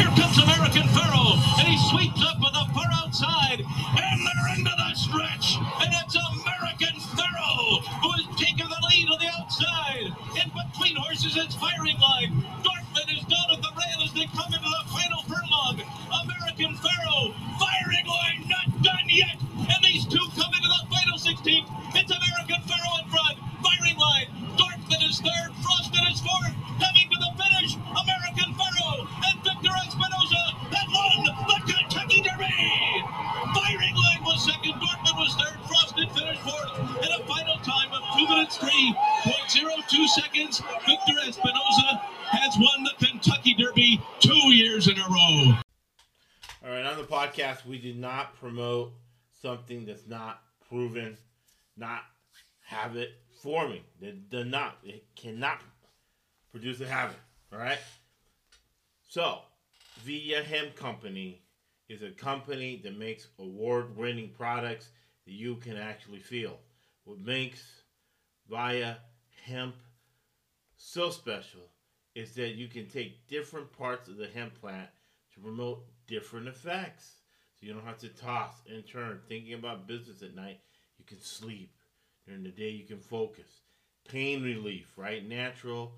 Here comes American Pharoah, and he sweeps promote something that's not proven, not have it forming. That does not, it cannot produce a habit. All right. So, Viia Hemp Company is a company that makes award-winning products that you can actually feel. What makes Viia Hemp so special is that you can take different parts of the hemp plant to promote different effects. So you don't have to toss and turn thinking about business at night. You can sleep. During the day, you can focus. Pain relief, right? Natural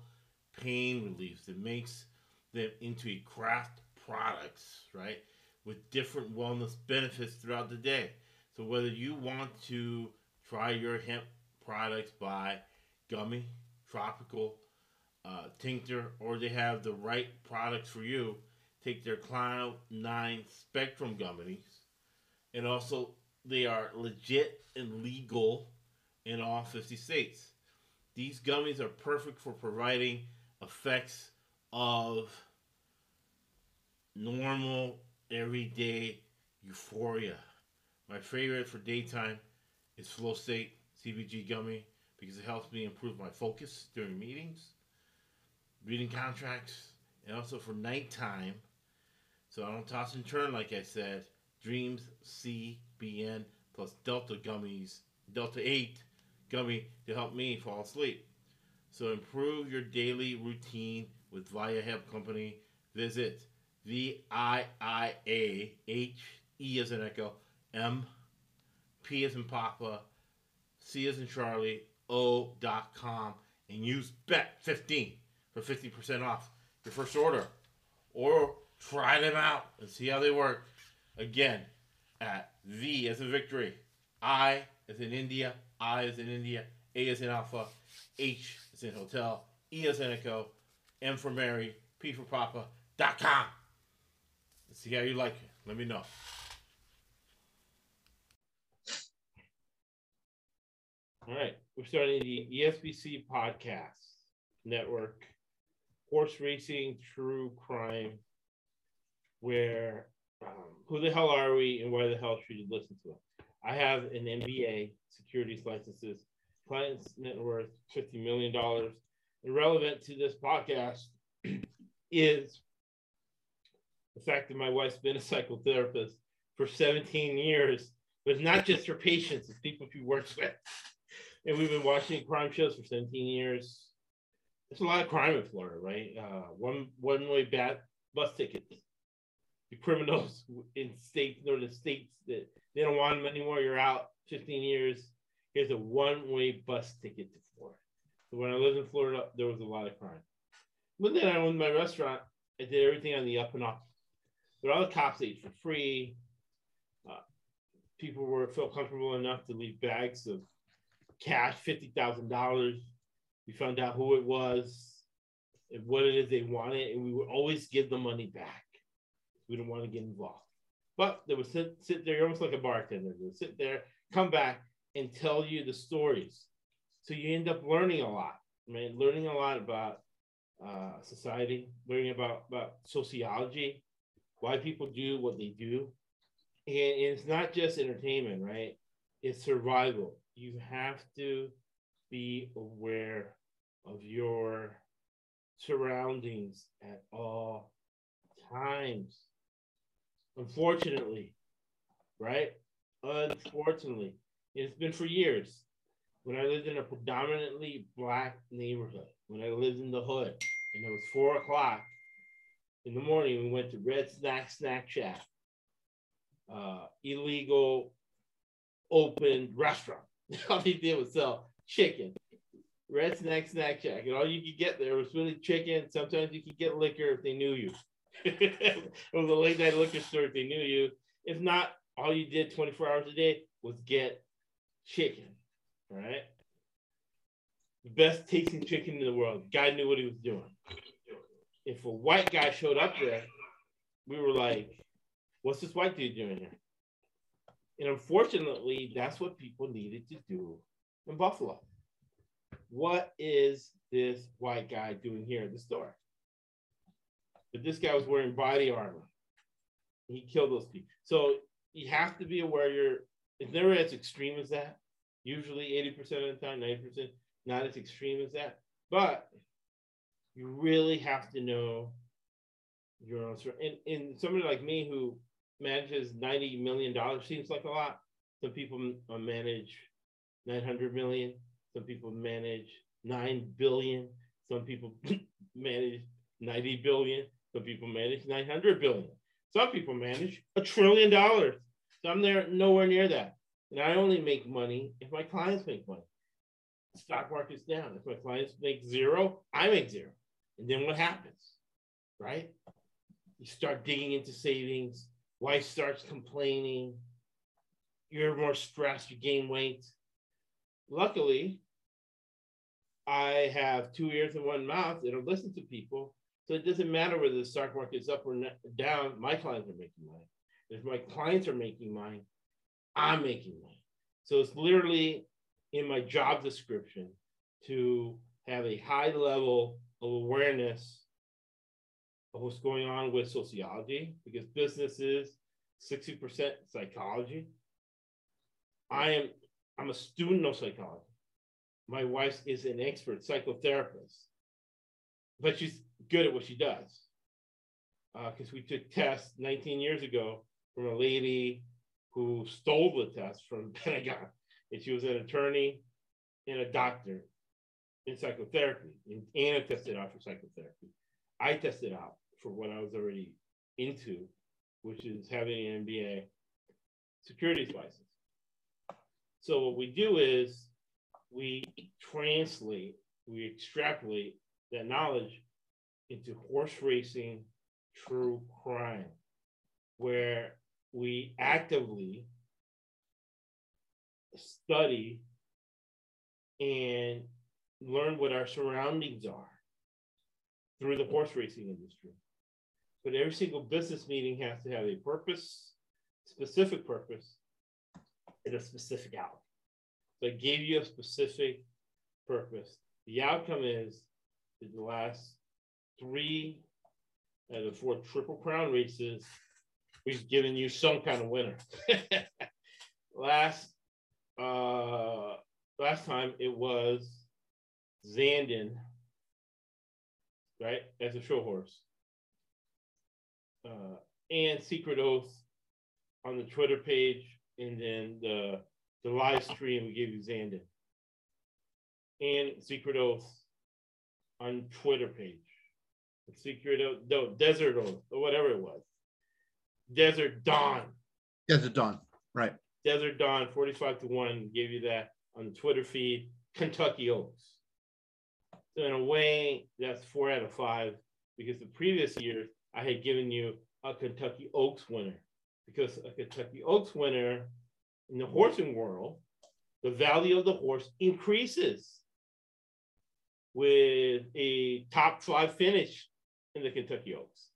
pain relief that makes them into a craft products, right? With different wellness benefits throughout the day. So whether you want to try your hemp products by gummy, tropical, uh, tincture, or they have the right products for you, take their Cloud 9 Spectrum gummies. And also, they are legit and legal in all 50 states. These gummies are perfect for providing effects of normal, everyday euphoria. My favorite for daytime is Flow State CBG gummy because it helps me improve my focus during meetings, reading contracts, and also for nighttime. So I don't toss and turn, like I said. Dreams CBN plus Delta gummies, Delta 8 gummy to help me fall asleep. So improve your daily routine with Viia Hemp Company. Visit V I I A H E as in Echo M P as in Papa C as in Charlie O dot com and use bet 15 for 50% off your first order. Or try them out and see how they work. Again, at V as in victory, I as in India, I as in India, A as in Alpha, H as in Hotel, E as in Echo, M for Mary, P for Papa, dot com. Let's see how you like it. Let me know. All right, we're starting the ESBC podcast network, horse racing, true crime, where um, who the hell are we and why the hell should you listen to us? I have an MBA, securities licenses, clients net worth $50 million. Irrelevant to this podcast is the fact that my wife's been a psychotherapist for 17 years, but not just her patients, it's people she works with. And we've been watching crime shows for 17 years. There's a lot of crime in Florida, right? Uh, one one way bad bus tickets. The criminals in states, northern states that they don't want them anymore. You're out 15 years. Here's a one way bus ticket to Florida. So when I lived in Florida, there was a lot of crime. But then I owned my restaurant. I did everything on the up and up. There were other cops ate for free. Uh, people were felt comfortable enough to leave bags of cash, fifty thousand dollars. We found out who it was and what it is they wanted, and we would always give the money back. We didn't want to get involved. But they would sit, sit there, almost like a bartender. They would sit there, come back, and tell you the stories. So you end up learning a lot, man, learning a lot about uh, society, learning about, about sociology, why people do what they do. And it's not just entertainment, right? It's survival. You have to be aware of your surroundings at all times. Unfortunately, right? Unfortunately, it's been for years. When I lived in a predominantly black neighborhood, when I lived in the hood, and it was four o'clock, in the morning, we went to Red Snack Snack Shack, uh, illegal open restaurant. all they did was sell chicken. Red Snack Snack Shack, and all you could get there was really chicken. Sometimes you could get liquor if they knew you. It was a late night liquor store if they knew you. If not, all you did 24 hours a day was get chicken. right? The best tasting chicken in the world. Guy knew what he was doing. If a white guy showed up there, we were like, what's this white dude doing here? And unfortunately, that's what people needed to do in Buffalo. What is this white guy doing here at the store? But this guy was wearing body armor. He killed those people. So you have to be aware you're, it's never as extreme as that. Usually 80% of the time, 90%, not as extreme as that. But you really have to know your own. And, and somebody like me who manages $90 million seems like a lot. Some people uh, manage 900 million. Some people manage 9 billion. Some people manage 90 billion. Some people manage 900 billion. Some people manage a trillion dollars. So I'm there nowhere near that. And I only make money if my clients make money. Stock market's down. If my clients make zero, I make zero. And then what happens? Right? You start digging into savings. Wife starts complaining. You're more stressed. You gain weight. Luckily, I have two ears and one mouth that'll listen to people. So it doesn't matter whether the stock market is up or down. My clients are making money. If my clients are making money, I'm making money. So it's literally in my job description to have a high level of awareness of what's going on with sociology because business is 60% psychology. I am I'm a student of psychology. My wife is an expert psychotherapist, but she's good at what she does. Because uh, we took tests 19 years ago from a lady who stole the test from Pentagon, and she was an attorney and a doctor in psychotherapy. And Anna tested out for psychotherapy. I tested out for what I was already into, which is having an MBA securities license. So what we do is we translate, we extrapolate that knowledge into horse racing true crime, where we actively study and learn what our surroundings are through the horse racing industry. But every single business meeting has to have a purpose, specific purpose, and a specific outcome. So I gave you a specific purpose. The outcome is in the last three out of four triple crown races, we've given you some kind of winner. last uh last time it was Zandon, right, as a show horse. Uh, and Secret Oath on the Twitter page, and then the the live stream we gave you Zandon. And Secret Oath on Twitter page. Secret no, Desert Oath, or whatever it was. Desert Dawn. Desert Dawn, right. Desert Dawn, 45 to 1, gave you that on the Twitter feed. Kentucky Oaks. So in a way, that's four out of five because the previous year I had given you a Kentucky Oaks winner because a Kentucky Oaks winner in the horsing world, the value of the horse increases with a top five finish in the Kentucky Oaks.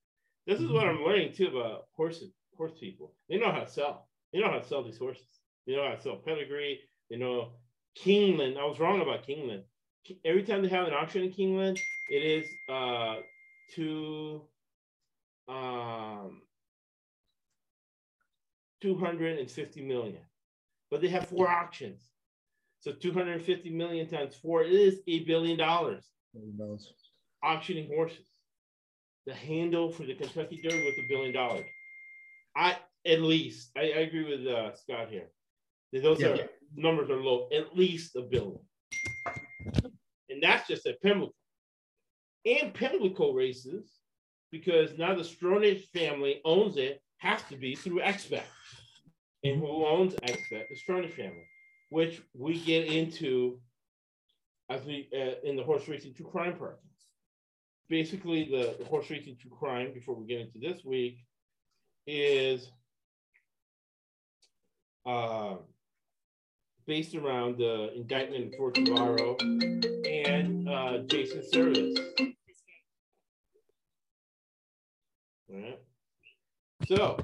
This is what I'm learning too about horses, horse people. They know how to sell. They know how to sell these horses. They know how to sell pedigree. They know Keeneland. I was wrong about Keeneland. Every time they have an auction in Keeneland, it is uh two um 250 million. But they have four auctions. So 250 million times four is a billion dollars. Auctioning horses the handle for the Kentucky Derby with a billion dollars. I at least I, I agree with uh, Scott here. Those yeah. are numbers are low, at least a billion, and that's just at Pimlico. And Pimlico races because now the Stronach family owns it, has to be through XBet. And who owns XBet? The Stronach family, which we get into as we uh, in the horse racing true crime part. Basically, the, the horse racing true crime, before we get into this week, is uh, based around the indictment of George Navarro and uh, Jason Servis. All right. So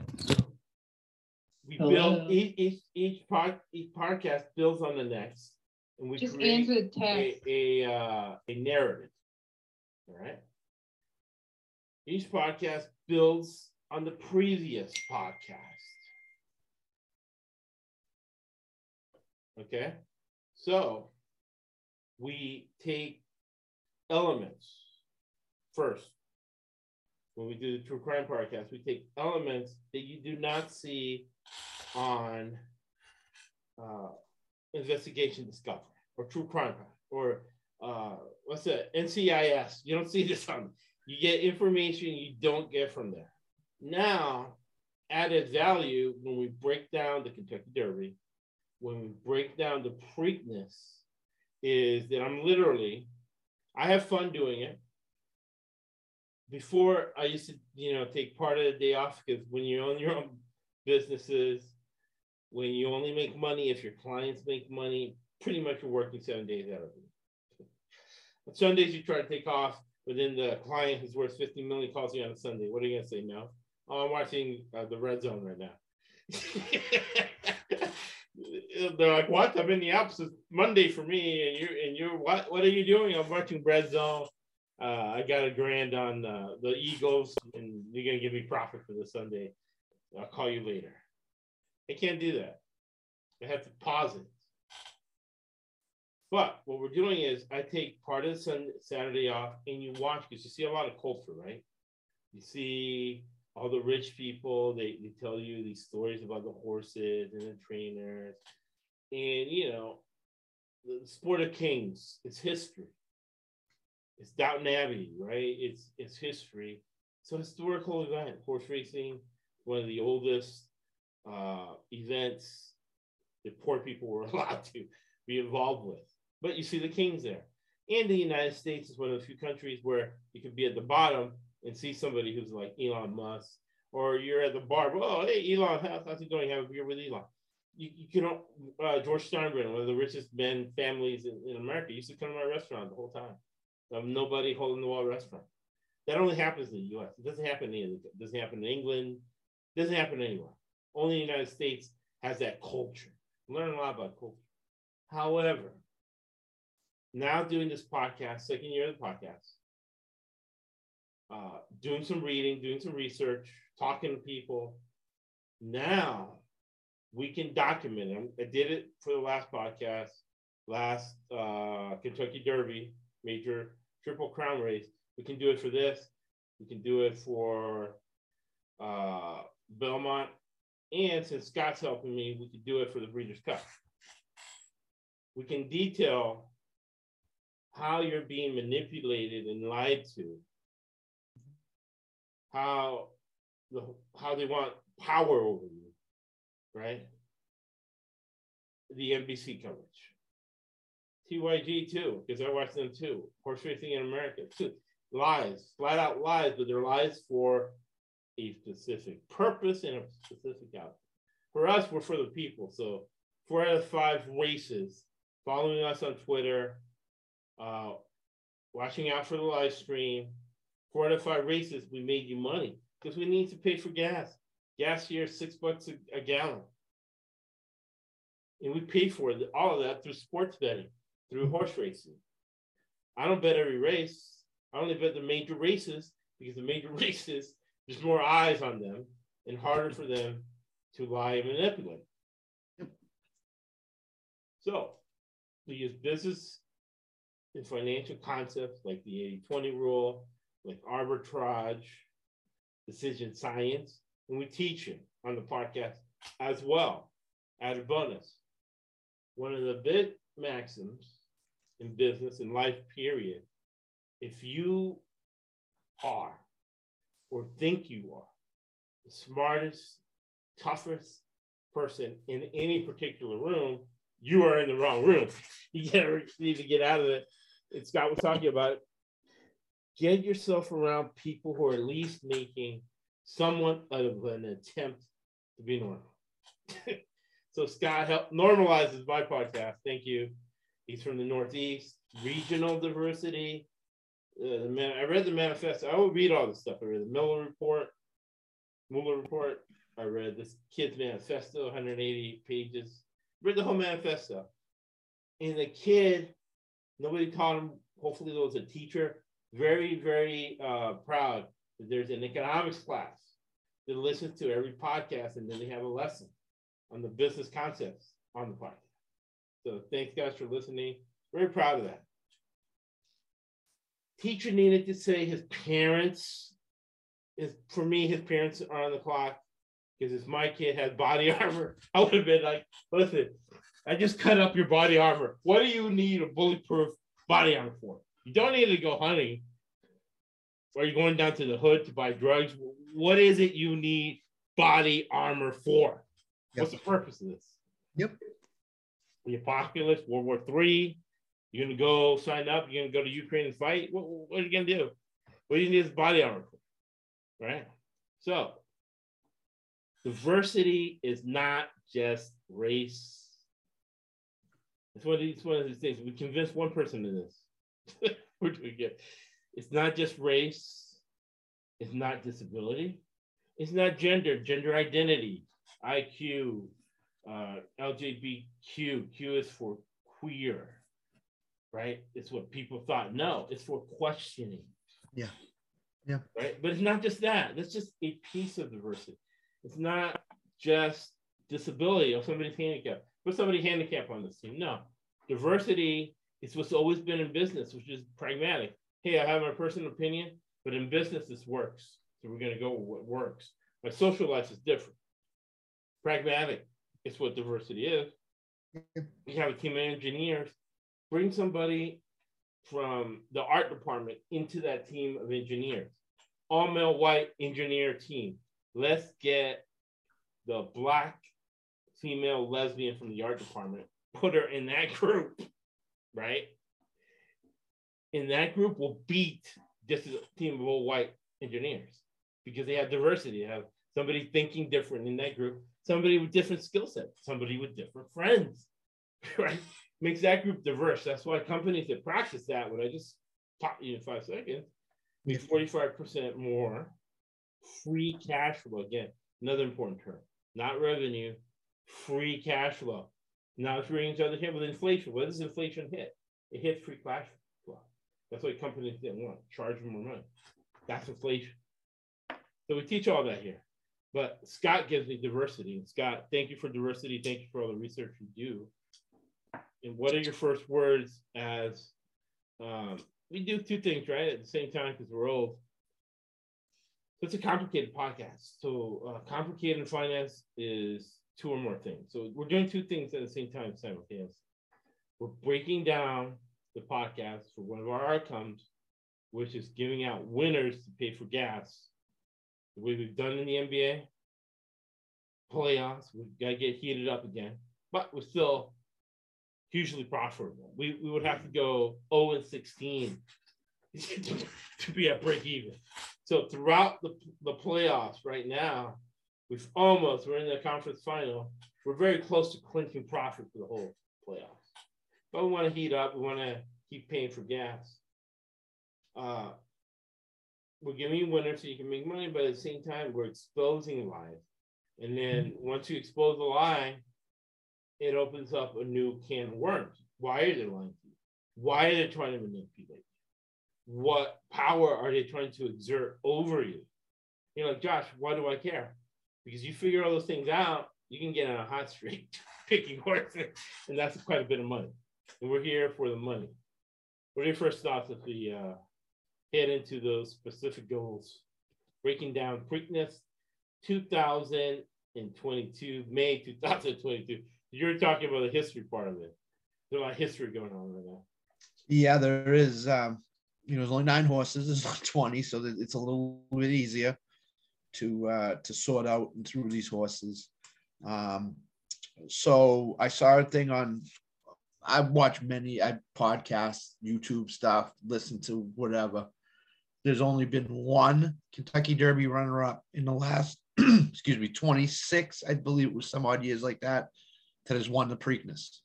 we Hello. build each each each, pod, each podcast builds on the next, and we Just create answer the text. a a, uh, a narrative. All right. Each podcast builds on the previous podcast. Okay. So we take elements first. When we do the true crime podcast, we take elements that you do not see on uh, investigation discovery or true crime or uh, what's that NCIS. You don't see this on. You get information you don't get from there. Now, added value when we break down the Kentucky Derby, when we break down the Preakness, is that I'm literally, I have fun doing it. Before I used to, you know, take part of the day off because when you own your own businesses, when you only make money if your clients make money, pretty much you're working seven days out of week. On Sundays you try to take off, but then the client who's worth 50 million calls you on a Sunday. What are you gonna say? No. Oh, I'm watching uh, the red zone right now. They're like, what? I'm in the Alps. It's Monday for me, and you and you're what? What are you doing? I'm watching red zone. Uh, I got a grand on uh, the Eagles, and you're gonna give me profit for the Sunday. I'll call you later. I can't do that. I have to pause it. But what we're doing is I take part of the Sunday, Saturday off and you watch because you see a lot of culture, right? You see all the rich people, they, they tell you these stories about the horses and the trainers. And, you know, the sport of kings, it's history. It's Downton Abbey, right? It's it's history. It's historical event. Horse racing, one of the oldest uh, events that poor people were allowed to be involved with. But you see the kings there. And the United States is one of the few countries where you can be at the bottom and see somebody who's like Elon Musk, or you're at the bar. Oh, hey, Elon, how's, how's he doing? Have a beer with Elon. You, you can, uh, George Steinbrenner, one of the richest men families in, in America, used to come to my restaurant the whole time. Um, nobody holding the wall restaurant. That only happens in the U.S. It doesn't happen in it doesn't happen in England. It doesn't happen anywhere. Only the United States has that culture. Learn a lot about culture. However, now doing this podcast, second year of the podcast, uh, doing some reading, doing some research, talking to people. Now we can document it. I did it for the last podcast, last uh, Kentucky Derby, major triple crown race. We can do it for this. We can do it for uh, Belmont. And since Scott's helping me, we can do it for the Breeders' Cup. We can detail how you're being manipulated and lied to, how the how they want power over you, right? The NBC coverage, TVG too, because I watch them too. Horse racing in America too. Lies, flat out lies, but they're lies for a specific purpose and a specific outcome. For us, we're for the people. So four out of five races, following us on Twitter, uh, watching out for the live stream. Four out of five races, we made you money because we need to pay for gas. Gas here is six bucks a, a gallon. And we pay for it, all of that through sports betting, through horse racing. I don't bet every race. I only bet the major races because the major races, there's more eyes on them and harder for them to lie and manipulate. So we use business and financial concepts like the 80 20 rule, like arbitrage, decision science, and we teach it on the podcast as well. As a bonus, one of the big maxims in business and life, period, if you are or think you are the smartest, toughest person in any particular room, you are in the wrong room. You need to get out of it. Scott was talking about get yourself around people who are at least making somewhat of an attempt to be normal. so Scott help normalizes my podcast. Thank you. He's from the Northeast, regional diversity. Uh, man, I read the manifesto. I will read all the stuff. I read the Miller report, Mueller report. I read this kid's manifesto, 180 pages. Read the whole manifesto. And the kid, nobody taught him. Hopefully, there was a teacher. Very, very uh, proud that there's an economics class that listens to every podcast, and then they have a lesson on the business concepts on the podcast. So thanks, guys, for listening. Very proud of that. Teacher needed to say his parents, is for me, his parents are on the clock because if my kid had body armor, I would have been like, listen, I just cut up your body armor. What do you need a bulletproof body armor for? You don't need to go hunting. Or you're going down to the hood to buy drugs. What is it you need body armor for? Yep. What's the purpose of this? Yep. The apocalypse, World War Three. You're gonna go sign up. You're gonna go to Ukraine and fight. What, what are you gonna do? What do you need this body armor for? Right. So diversity is not just race. It's one of these one of these things. We convince one person of this. We're doing it. It's not just race. It's not disability. It's not gender, gender identity, IQ, uh, LGBTQ. Q is for queer, right? It's what people thought. No, it's for questioning. Yeah. Yeah. Right. But it's not just that. That's just a piece of diversity. It's not just disability or somebody's handicapped. Put somebody handicapped on this team. No. Diversity is what's always been in business, which is pragmatic. Hey, I have my personal opinion, but in business, this works. So we're going to go with what works. My social life is different. Pragmatic is what diversity is. We have a team of engineers. Bring somebody from the art department into that team of engineers. All male white engineer team let's get the black female lesbian from the art department, put her in that group, right? In that group will beat just a team of all white engineers because they have diversity. They have somebody thinking different in that group, somebody with different skill sets, somebody with different friends, right? Makes that group diverse. That's why companies that practice that, what I just taught you in five seconds, be 45% more free cash flow. Again, another important term, not revenue, free cash flow. Now it's bringing each other here with inflation. What does inflation hit? It hits free cash flow. That's what companies didn't want. Charge more money. That's inflation. So we teach all that here. But Scott gives me diversity. And Scott, thank you for diversity. Thank you for all the research you do. And what are your first words as um, we do two things, right? At the same time, because we're old So it's a complicated podcast. So uh, complicated finance is two or more things. So we're doing two things at the same time simultaneously. We're breaking down the podcast for one of our outcomes, which is giving out winners to pay for gas. The way we've done in the NBA playoffs, we've got to get heated up again, but we're still hugely profitable. We, we would have to go 0 and 16 to be at break even. So throughout the, the playoffs right now, we've almost, we're in the conference final. We're very close to clinching profit for the whole playoffs. But we want to heat up. We want to keep paying for gas. Uh, we're giving you winners so you can make money, but at the same time, we're exposing lies. And then once you expose the lie, it opens up a new can of worms. Why are they lying to you? Why are they trying to manipulate? you? what power are they trying to exert over you? You're like, Josh, why do I care? Because you figure all those things out, you can get on a hot streak picking horses, and that's quite a bit of money. And we're here for the money. What are your first thoughts as we uh, head into those specific goals? Breaking down Preakness 2022, May 2022. You're talking about the history part of it. There's a lot of history going on right now. Yeah, there is. Um, you know, there's only nine horses. There's not 20, so it's a little bit easier. To uh, to sort out and through these horses. Um, so I saw a thing on. I watch many I podcasts, YouTube stuff, listen to whatever. There's only been one Kentucky Derby runner-up in the last, excuse me, 26, I believe it was some odd years like that, that has won the Preakness.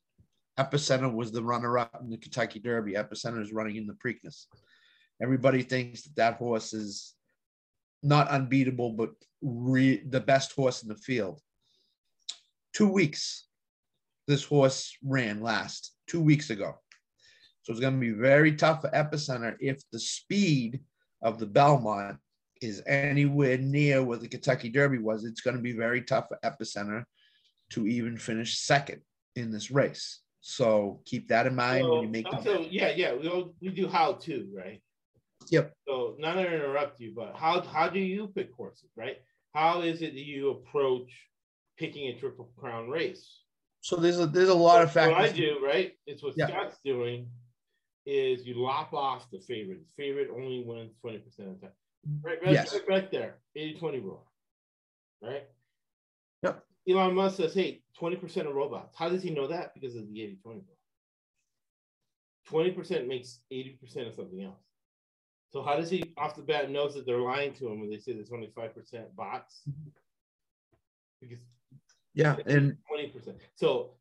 Epicenter was the runner-up in the Kentucky Derby. Epicenter is running in the Preakness. Everybody thinks that that horse is not unbeatable, but re- the best horse in the field. Two weeks, this horse ran last two weeks ago. So it's going to be very tough for Epicenter if the speed of the Belmont is anywhere near where the Kentucky Derby was. It's going to be very tough for Epicenter to even finish second in this race. So keep that in mind So, when you make the yeah, yeah, we all, we do how to, right? Yep. So not to interrupt you, but how how do you pick horses, right? How is it that you approach picking a triple crown race? So there's a there's a lot of factors. What I do, right? It's what Yeah. Scott's doing is you lop off the favorite. The favorite only wins 20% of the time. Right, right, Yes. right, right there. 80-20 rule. Right? Yep. Elon Musk says, hey, 20% of robots. How does he know that? Because of the 80-20 rule. 20% makes 80% of something else. So how does he off the bat knows that they're lying to him when they say there's only 5% bots? Because Yeah, and twenty percent. So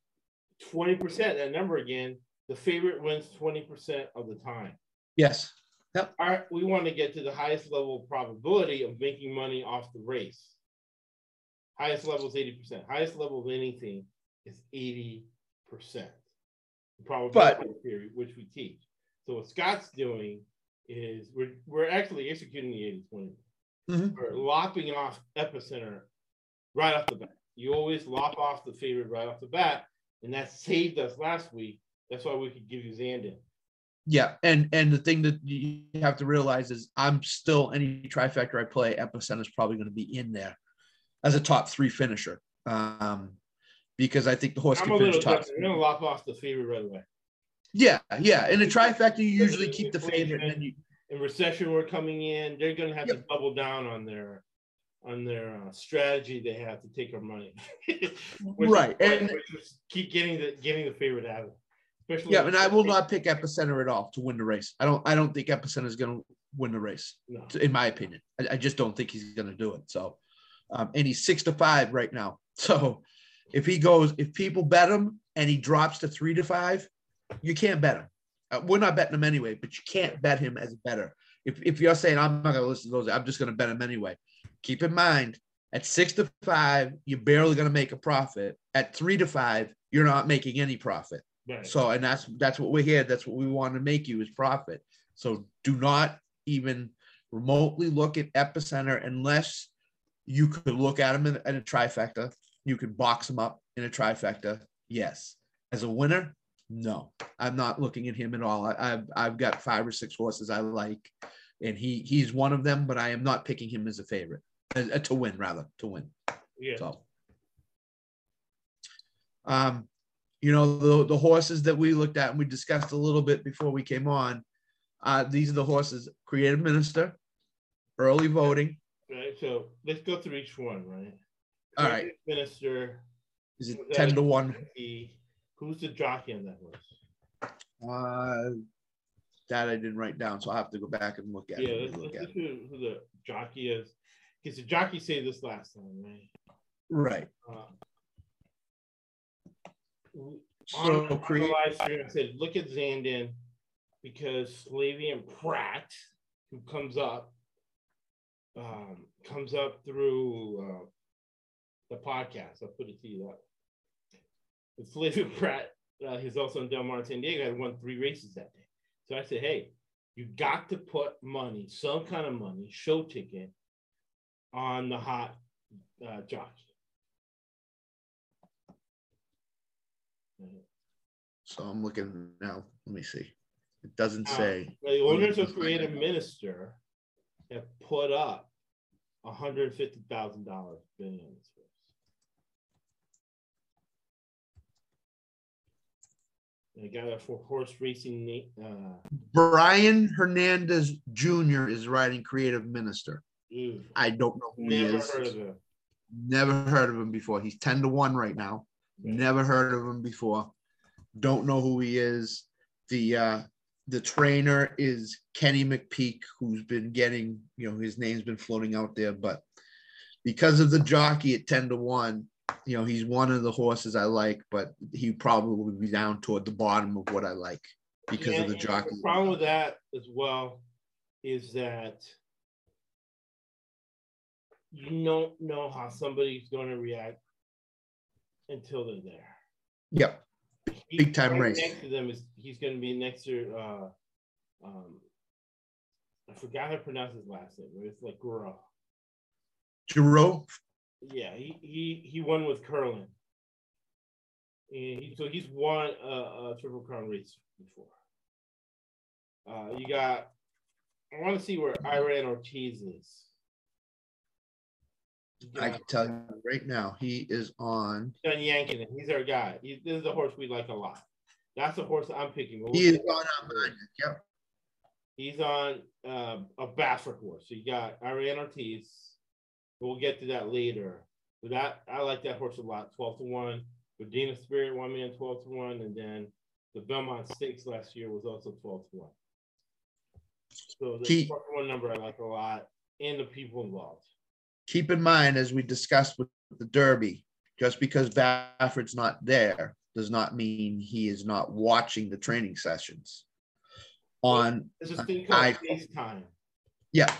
twenty percent, that number again, the favorite wins twenty percent of the time. yes, Our, we want to get to the highest level of probability of making money off the race. Highest level is eighty percent. Highest level of anything is eighty percent. Probability theory, which we teach. So what Scott's doing is we're we're actually executing the 80-20. Mhm. We're lopping off epicenter right off the bat. You always lop off the favorite right off the bat, and that saved us last week. That's why we could give you Zandon. yeah, and and the thing that you have to realize is I'm still any trifecta I play, Epicenter is probably going to be in there as a top three finisher. Um, because I think the horse I'm can finish top. I'm gonna lop off the favorite right away. Yeah, yeah. In a trifecta, you usually keep the favorite, and then you In recession, we're coming in. They're have to Yep. double down on their on their uh, strategy. They have to take our money. Which Right, and- keep getting the getting the favorite out of it. Especially yeah. And I will not pick Epicenter at all to win the race. I don't. I don't think Epicenter is going to win the race. No. in my opinion. I, I just don't think he's going to do it. So, um, and he's six to five right now. So, if he goes, if people bet him and he drops to three to five, you can't bet him. Uh, we're not betting him anyway, but you can't bet him as a better. If, if you're saying I'm not going to listen to those, I'm just going to bet him anyway. Keep in mind, at six to five, you're barely going to make a profit. At three to five, you're not making any profit. Right. So, and that's that's what we're here. That's what we want to make you is profit. So do not even remotely look at epicenter unless you could look at them in, in a trifecta. You could box them up in a trifecta. Yes. As a winner, no. I'm not looking at him at all. I, I've I've got five or six horses I like, and he he's one of them. But I am not picking him as a favorite uh, to win, rather to win. yeah. So, um, you know, the, the horses that we looked at and we discussed a little bit before we came on, uh, these are the horses, creative minister, early voting. Right. So let's go through each one. Right. All right. Minister. Is it 10 to 1? He, who's the jockey on that horse? Uh, that I didn't write down, so I'll have to go back and look at Yeah, it. let's, Look let's at look it. who, who the jockey is. Because the jockey said this last time, right? Right. Uh, on, So, on the live stream, I said, look at Zandon because Flavien Prat, who comes up, um, comes up through uh, the podcast. I'll put it to you that. But Flavien Prat, uh, he's also in Del Mar, San Diego, had won three races that day. So I said, hey, you got to put money, some kind of money, show ticket on the hot uh, jockey. so I'm looking now. Let me see. It doesn't Now, say. The owners of Creative Minister have put up $150,000 bidding on this got it for horse racing. Uh, Brian Hernandez Jr. is riding creative minister. I don't know who he is. heard of him. Never heard of him before. He's 10 to 1 right now. Never heard of him before. Don't know who he is. The uh the trainer is Kenny McPeek, who's been getting, you know, his name's been floating out there, but because of the jockey at 10 to 1, you know, he's one of the horses I like, but he probably will be down toward the bottom of what I like because Yeah, of the jockey. The problem with that as well is that you don't know how somebody's going to react until they're there. Yep. He- Big time right race. Next to them is he's going to be next to. Uh, um, I forgot how to pronounce his last name. But it's like Gura. Geroux, Yeah, he he he won with curling. And he, so he's won a, a triple crown race before. Uh, you got. I want to see where Irad Ortiz is. You I can tell you right now, he is on. John Yankin. He's our guy. He, this is a horse we like a lot. That's the horse I'm picking. We'll He is on our Yep. He's on uh, a Baffert horse. So you got Ariane Ortiz. We'll get to that later. But that I like that horse a lot. 12 to 1. Medina Spirit won me on 12 to 1. And then the Belmont Stakes last year was also 12 to 1. So the Key- 12 to 1 number I like a lot. And the people involved. Keep in mind, as we discussed with the Derby, just because Baffert's not there does not mean he is not watching the training sessions. On There's this thing called I- FaceTime. Yeah.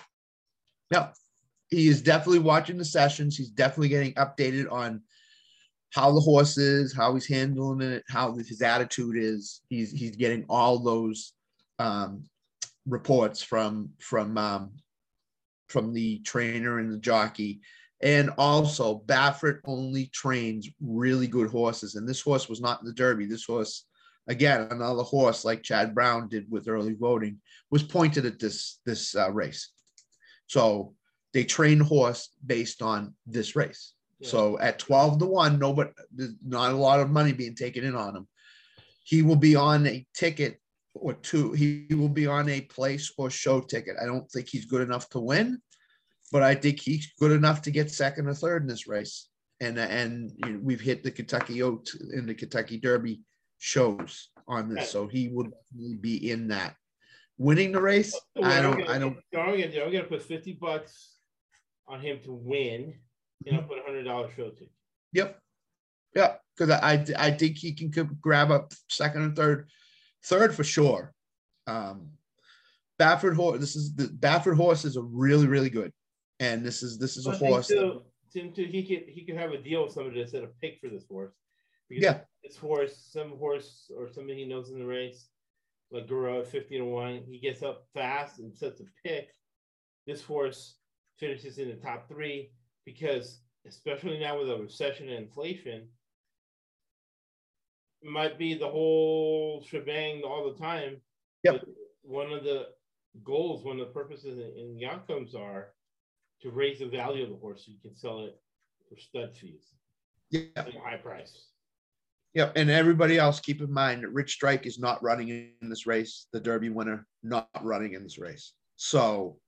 No, he is definitely watching the sessions. He's definitely getting updated on how the horse is, how he's handling it, how his attitude is. He's he's getting all those um, reports from from um, from the trainer and the jockey. And also, Baffert only trains really good horses. And this horse was not in the Derby. This horse, again, another horse like Chad Brown did with early voting, was pointed at this this uh, race. So they train horse based on this race. Yeah. So at 12 to 1, nobody there's not a lot of money being taken in on him. He will be on a ticket or two. He will be on a place or show ticket. I don't think he's good enough to win, but I think he's good enough to get second or third in this race. And uh, and you know, we've hit the Kentucky Oaks and the Kentucky Derby shows on this, so he would be in that. Winning the race, I don't, I don't. So I'm gonna. I'm gonna put fifty bucks on him to win, and I'll put a hundred dollar show ticket. Yep. Yeah, because I I think he can grab up second and third, third for sure. Um, Baffert horse. This is the Baffert horses are really really good, and this is this is a horse. too- Tim, too, he could he could have a deal with somebody that said a pick for this horse. Because Yeah. this horse, some horse or somebody he knows in the race, like Guru at fifty to one, he gets up fast and sets a pick. This horse finishes in the top three because, especially now with a recession and inflation, might be the whole shebang all the time. Yep. But One of the goals, one of the purposes and- and the outcomes are to raise the value of the horse so you can sell it for stud fees Yeah, high price. Yep, and everybody else, keep in mind that Rich Strike is not running in this race. The Derby winner not running in this race. So,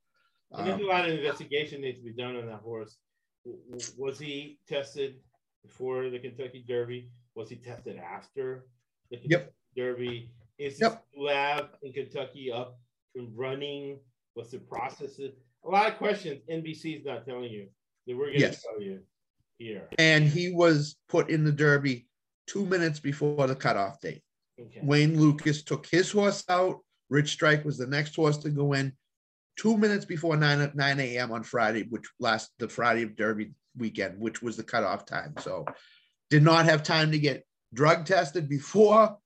There's a um, lot of investigation needs to be done on that horse. Was he tested before the Kentucky Derby? Was he tested after the Yep. Derby? Is Yep. his lab in Kentucky up and running? What's the process? A lot of questions NBC's not telling you that we're going to Yes. tell you here. and he was put in the Derby two minutes before the cutoff date. Okay. Wayne Lukas took his horse out. Rich Strike was the next horse to go in two minutes before 9, 9 a.m. on Friday, which last the Friday of Derby weekend, which was the cutoff time. So did not have time to get drug tested before,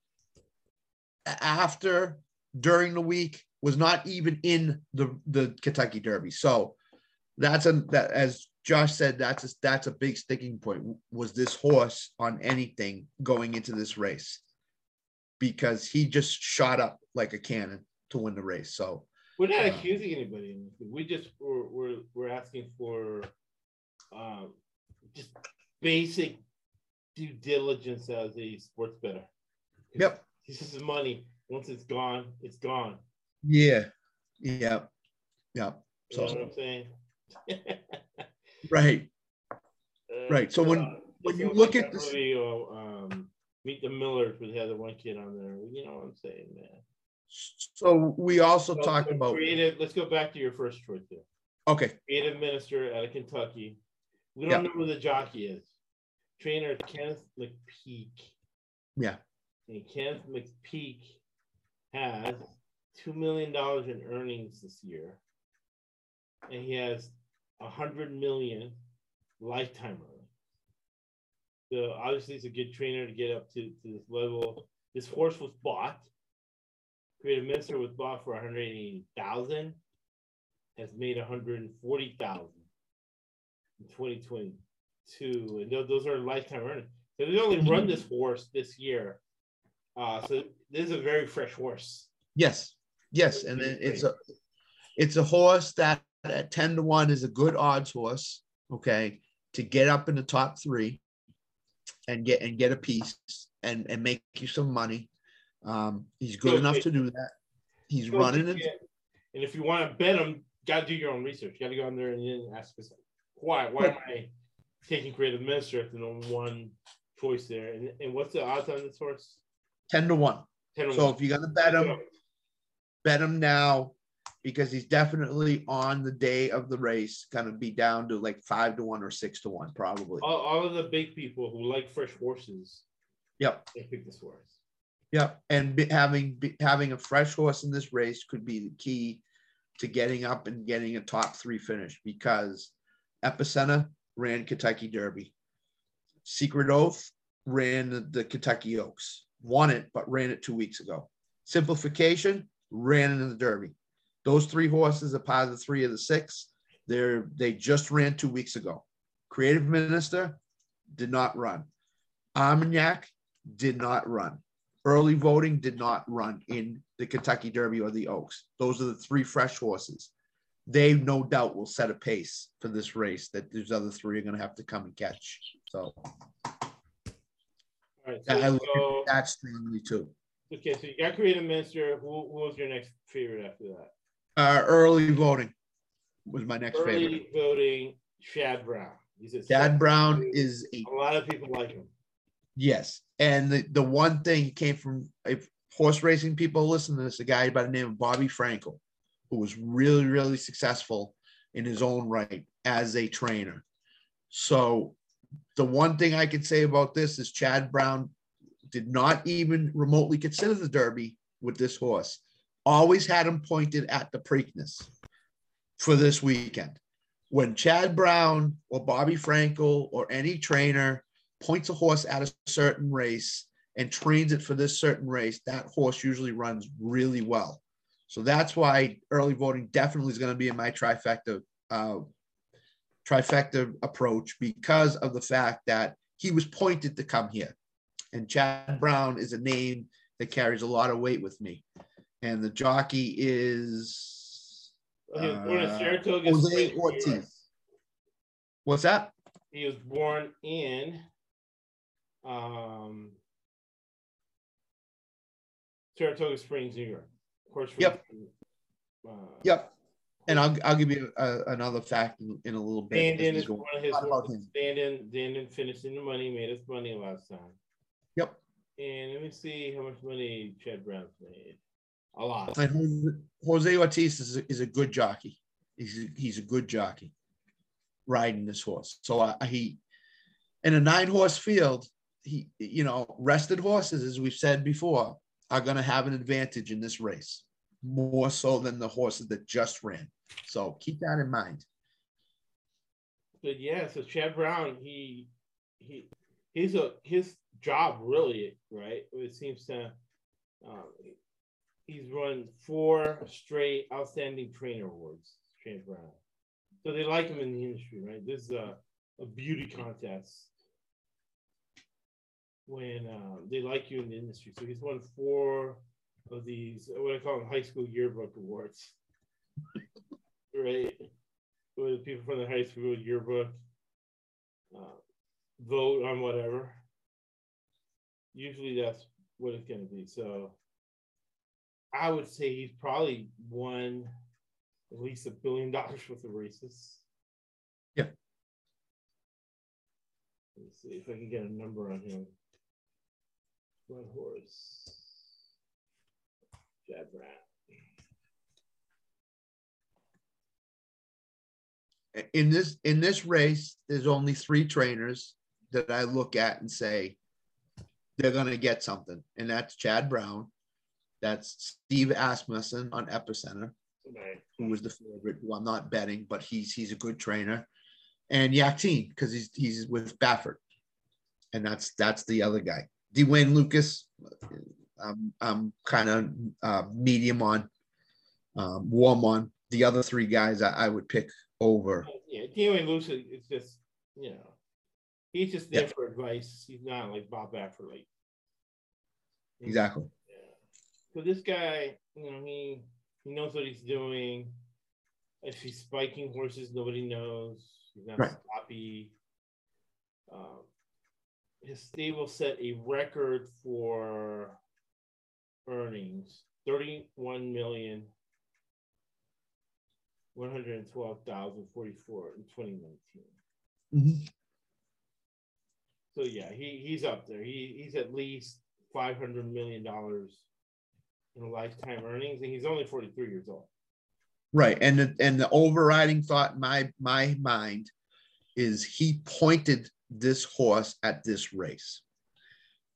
after, during the week, was not even in the, the Kentucky Derby. So that's a that as Josh said, that's a, that's a big sticking point. Was this horse on anything going into this race? Because he just shot up like a cannon to win the race. So We're not Uh, accusing anybody. We just we're we're, we're asking for um, just basic due diligence as a sports bettor. Yep. This is money. Once it's gone, it's gone. yeah, yeah, yeah. You know what So I'm saying? Right. Right, so when- Uh, when you look like at this- movie, uh, um, Meet the Millers, with the other one kid on there. You know what I'm saying, man. So we also So- talked about creative. Let's go back to your first choice here. okay, Creative minister out of Kentucky. We don't know who the jockey is. Trainer Kenneth McPeek. Yeah. And Kenneth McPeek has two million dollars in earnings this year, and he has a hundred million lifetime earnings. So obviously, he's a good trainer to get up to, to this level. This horse was bought. Creative Minister was bought for one hundred eighty thousand. Has made one hundred forty thousand in twenty twenty two, and those, those are lifetime earnings. So they only run this horse this year. Uh, so this is a very fresh horse. yes, yes, and it's a it's a horse that at 10 to 1 is a good odds horse, okay, to get up in the top three and get and get a piece and and make you some money. Um, he's good enough to do that. He's running it. And if you want to bet them, got to do your own research. You got to go on there and then ask yourself, why? Why am I taking creative minister if there's only one choice there? And, and what's the odds on this horse? 10 to 1. 10 to So one. if you're gonna bet him, bet him now because he's definitely on the day of the race gonna be down to like five to one or six to one, probably. all, all of the big people who like fresh horses, Yep. they pick this horse. Yep, and be, having be, having a fresh horse in this race could be the key to getting up and getting a top three finish because Epicenter ran Kentucky Derby, Secret Oath ran the, the Kentucky Oaks, won it but ran it two weeks ago. Simplification ran in the Derby. Those three horses are part of the three of the six. They're they just ran two weeks ago. Creative Minister did not run. Armagnac did not run. Early voting did not run in the Kentucky Derby or the Oaks. Those are the three fresh horses. They no doubt will set a pace for this race that these other three are going to have to come and catch. So All right. So, I look so- at that strongly too. okay, so you got creative minister. Who, who was your next favorite after that? Uh, early voting was my next Early favorite. Early voting, Chad Brown. He's a Dad Brown is a A lot of people like him. Yes. And the, the one thing came from if horse racing people listen to this, a guy by the name of Bobby Frankel, who was really, really successful in his own right as a trainer. So the one thing I could say about this is Chad Brown did not even remotely consider the Derby with this horse. Always had him pointed at the Preakness for this weekend. When Chad Brown or Bobby Frankel or any trainer points a horse at a certain race and trains it for this certain race, that horse usually runs really well. So that's why early voting definitely is going to be in my trifecta uh, trifecta approach because of the fact that he was pointed to come here, and Chad Brown is a name that carries a lot of weight with me, and the jockey is He was born in Uh, Jose Springs, New York. Ortiz. what's that? He was born in um, Saratoga Springs, New York. Of course. Yep. Uh, Yep. And I'll, I'll give you a, another fact in, in a little bit. Zandon is one of his horses. him? Stand in, finishing the money, made us money last time. Yep. And let me see how much money Chad Brown's made. A lot. And Jose- Ortiz is a, is a good jockey. He's a, he's a good jockey riding this horse. So uh, he, in a nine horse field, he, you know, rested horses, as we've said before, are going to have an advantage in this race more so than the horses that just ran. So keep that in mind. But yeah, so Chad Brown, he he he's a his job really, right? It seems to um, he's run four straight outstanding trainer awards, Chad Brown. So they like him in the industry, right? This is a, a beauty contest when um, they like you in the industry. So he's won four of these, what I call them high school yearbook awards, right? With people from the high school yearbook uh, vote on whatever. Usually that's what it's going to be. So I would say he's probably won at least a billion dollars worth of races. Yeah. Let's see if I can get a number on him. One horse. Chad Brown. in this in this race, there's only three trainers that I look at and say they're gonna get something, and that's Chad Brown, that's Steve Asmussen on Epicenter, Right. who was the favorite, who I'm not betting, but he's he's a good trainer, and Yakteen because he's he's with Baffert, and that's that's the other guy, D. Wayne Lukas. I'm I'm kind of uh, medium on, um, warm on. The other three guys I, I would pick over. Yeah, D. Wayne Lukas is just, you know, he's just there Yeah. for advice. He's not like Bob Baffert. Exactly. Yeah. So this guy, you know, he he knows what he's doing. If he's spiking horses, nobody knows. He's not Right. sloppy. Um, his will set a record for earnings: thirty-one million one hundred and twelve thousand forty-four in twenty nineteen. Mhm. So yeah, he he's up there. He he's at least five hundred million dollars in lifetime earnings, and he's only forty three years old. Right. And the, and the overriding thought in my my mind is he pointed this horse at this race.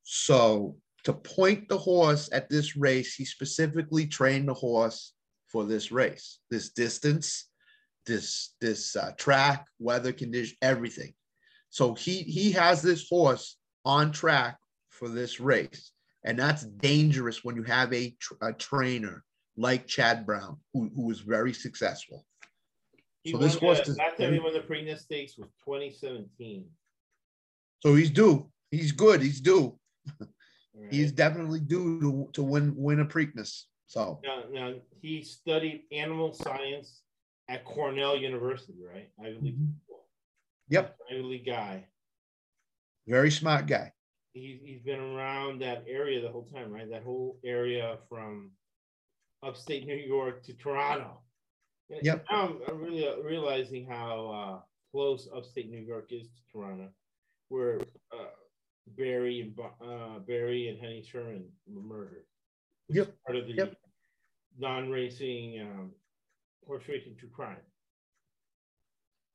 So to point the horse at this race, he specifically trained the horse for this race, this distance, this this uh, track, weather condition, everything. So he he has this horse on track for this race, and that's dangerous when you have a, a trainer like Chad Brown, who, who was very successful. He So this horse the, is- last time he won the Preakness Stakes was twenty seventeen. So he's due. He's good. He's due. Right? He's definitely due to, to win win a Preakness. So now, now he studied animal science at Cornell University, right? Ivy League. school. Yep. Ivy League guy. very smart guy. He's he's been around that area the whole time, right? That whole area from upstate New York to Toronto. And Yep. Now I'm, I'm really realizing how uh, close upstate New York is to Toronto, where uh, Barry and uh, Barry and Honey Sherman were murdered. Yep. Part of the Yep. non-racing um, horse racing true crime.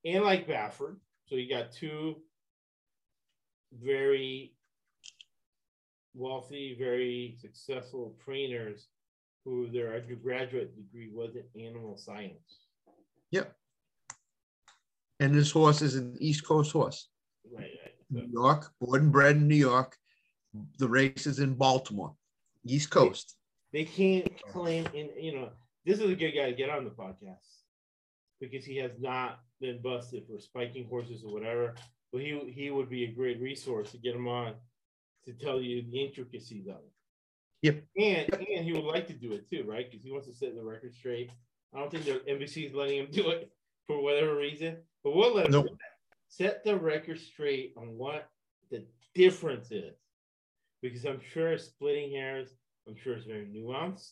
And like Baffert, so you got two very wealthy, very successful trainers who their undergraduate degree was in animal science. Yep. And this horse is an East Coast horse. Right. New York, born and bred in New York. The race is in Baltimore, East Coast. they can't claim and you know this is a good guy to get on the podcast because he has not been busted for spiking horses or whatever. But he he would be a great resource to get him on to tell you the intricacies of it. Yep. And and he would like to do it too, right? Because he wants to set the record straight. I don't think the NBC is letting him do it for whatever reason, but we'll let him Nope. Set the record straight on what the difference is. Because I'm sure it's splitting hairs, I'm sure it's very nuanced.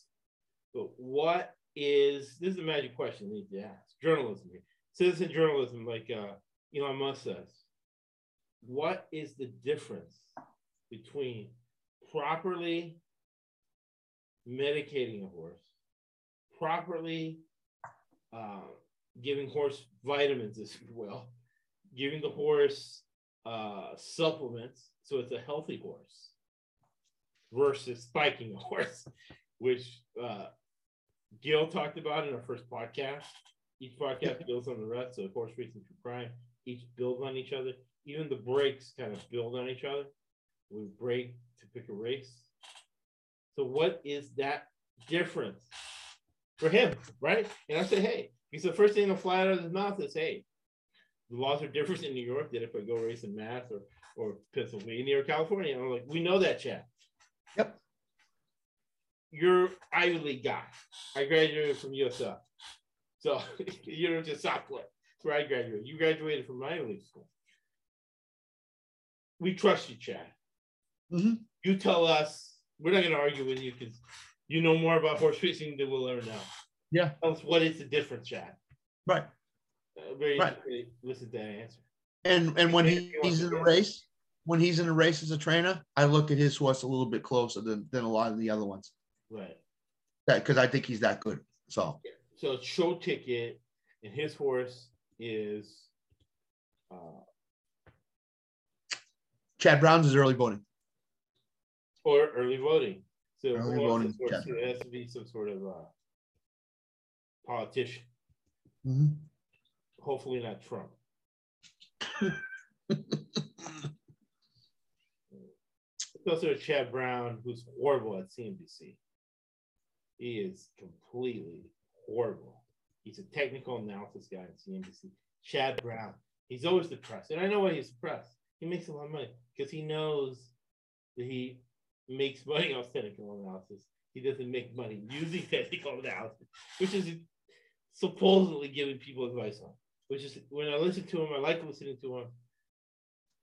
But what is this is a magic question we need to ask journalism. Citizen journalism, like uh, Elon Musk says. What is the difference between properly medicating a horse, properly uh, giving horse vitamins, if you will, giving the horse uh, supplements so it's a healthy horse versus spiking a horse, which uh, Gil talked about in our first podcast. Each podcast builds on the rest, so horse racing to crime, each builds on each other. Even the breaks kind of build on each other. We break to pick a race. So, what is that difference for him, right? And I said, hey, because the first thing to fly out of his mouth is, hey, the laws are different in New York than if I go race in Mass or, or Pennsylvania or California. And I'm like, we know that, Chad. Yep. You're Ivy League guy. I graduated from USF. So you're just software. That's where I graduated. You graduated from Ivy League school. We trust you, Chad. Mhm. You tell us. We're not going to argue with you because you know more about horse racing than we'll ever know. Yeah. Tell us what is the difference, Chad. Right. Uh, very Right. interested to listen to that answer. And and when he, he he's in a race, when he's in a race as a trainer, I look at his horse a little bit closer than, than a lot of the other ones. Right. That because I think he's that good. So So show ticket, and his horse is uh, Chad Brown's is early voting. or early voting. So Early voting, horse? It has to be some sort of uh, politician. Mhm. Hopefully not Trump. It's also Chad Brown, who's horrible at CNBC. He is completely horrible. He's a technical analysis guy at CNBC. Chad Brown. He's always depressed. And I know why he's depressed. He makes a lot of money because he knows that he makes money off technical analysis. He doesn't make money using technical analysis, which is supposedly giving people advice on. Which is when I listen to him, I like listening to him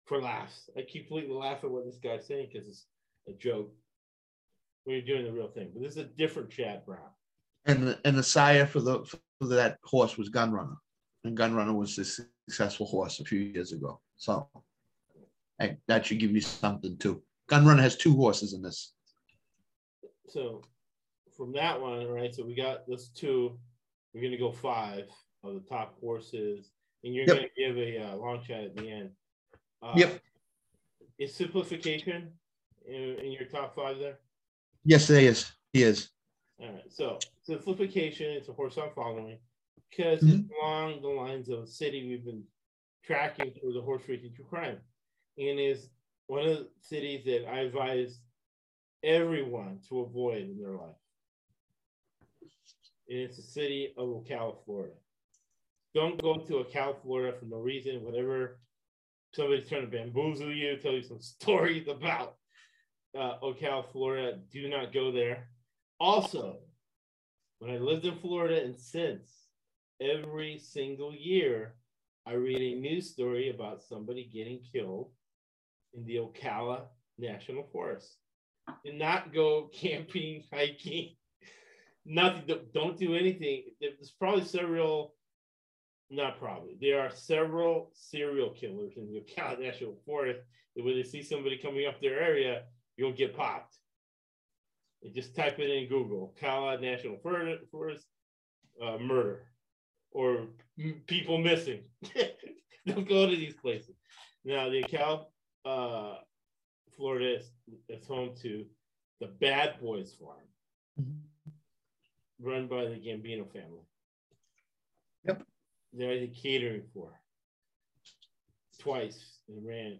for laughs. I keep completely laugh at what this guy's saying because it's a joke when you're doing the real thing. But this is a different Chad Brown. And the, and the sire for the for that horse was Gunrunner, and Gunrunner was a successful horse a few years ago. So hey, that should give you something too. Gunrunner has two horses in this. So from that one, right? So we got those two. We're gonna go five of the top horses, and you're Yep. gonna give a uh, long shot at the end. Uh, Yep. Is simplification in, in your top five there? Yes, he is. He is. All right. So simplification, it's a horse I'm following because Mm-hmm. it's along the lines of a city we've been tracking for the horse racing true crime, and is one of the cities that I advise everyone to avoid in their life. And it's the city of Ocala, Florida. Don't go to Ocala, Florida for no reason, whatever somebody's trying to bamboozle you, tell you some stories about uh, Ocala, Florida. Do not go there. Also, when I lived in Florida and since, every single year, I read a news story about somebody getting killed in the Ocala National Forest. Do not go camping, hiking, nothing. Don't do anything. There's probably several, not probably, there are several serial killers in the Ocala National Forest. that When they see somebody coming up their area, you'll get popped. You just type it in Google, Ocala National Forest, uh, murder or m- people missing. Don't go to these places. Now, the Ocala, uh, Florida is, is home to the Bad Boys Farm, run by the Gambino family. They're the catering for. Twice they ran,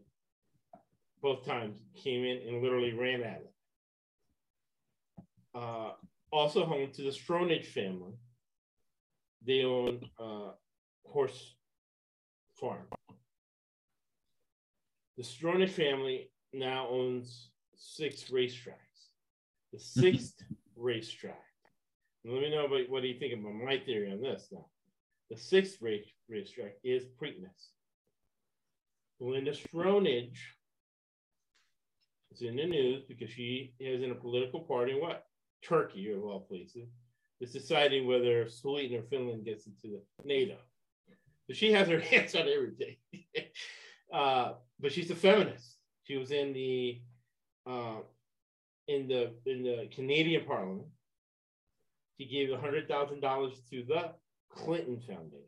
both times came in and literally ran at it. Uh, also home to the Stronach family. They own uh, horse farm. The Stronach family now owns six racetracks. The 6th racetrack. and let me know about what do you think about my theory on this now. The sixth race racetrack is Preakness. Linda Stronach is in the news because she is in a political party in what? Turkey, of all places, is deciding whether Sweden or Finland gets into NATO. So she has her hands on everything. uh, but she's a feminist. She was in the uh, in the in the Canadian Parliament. She gave hundred thousand dollars to the Clinton Foundation.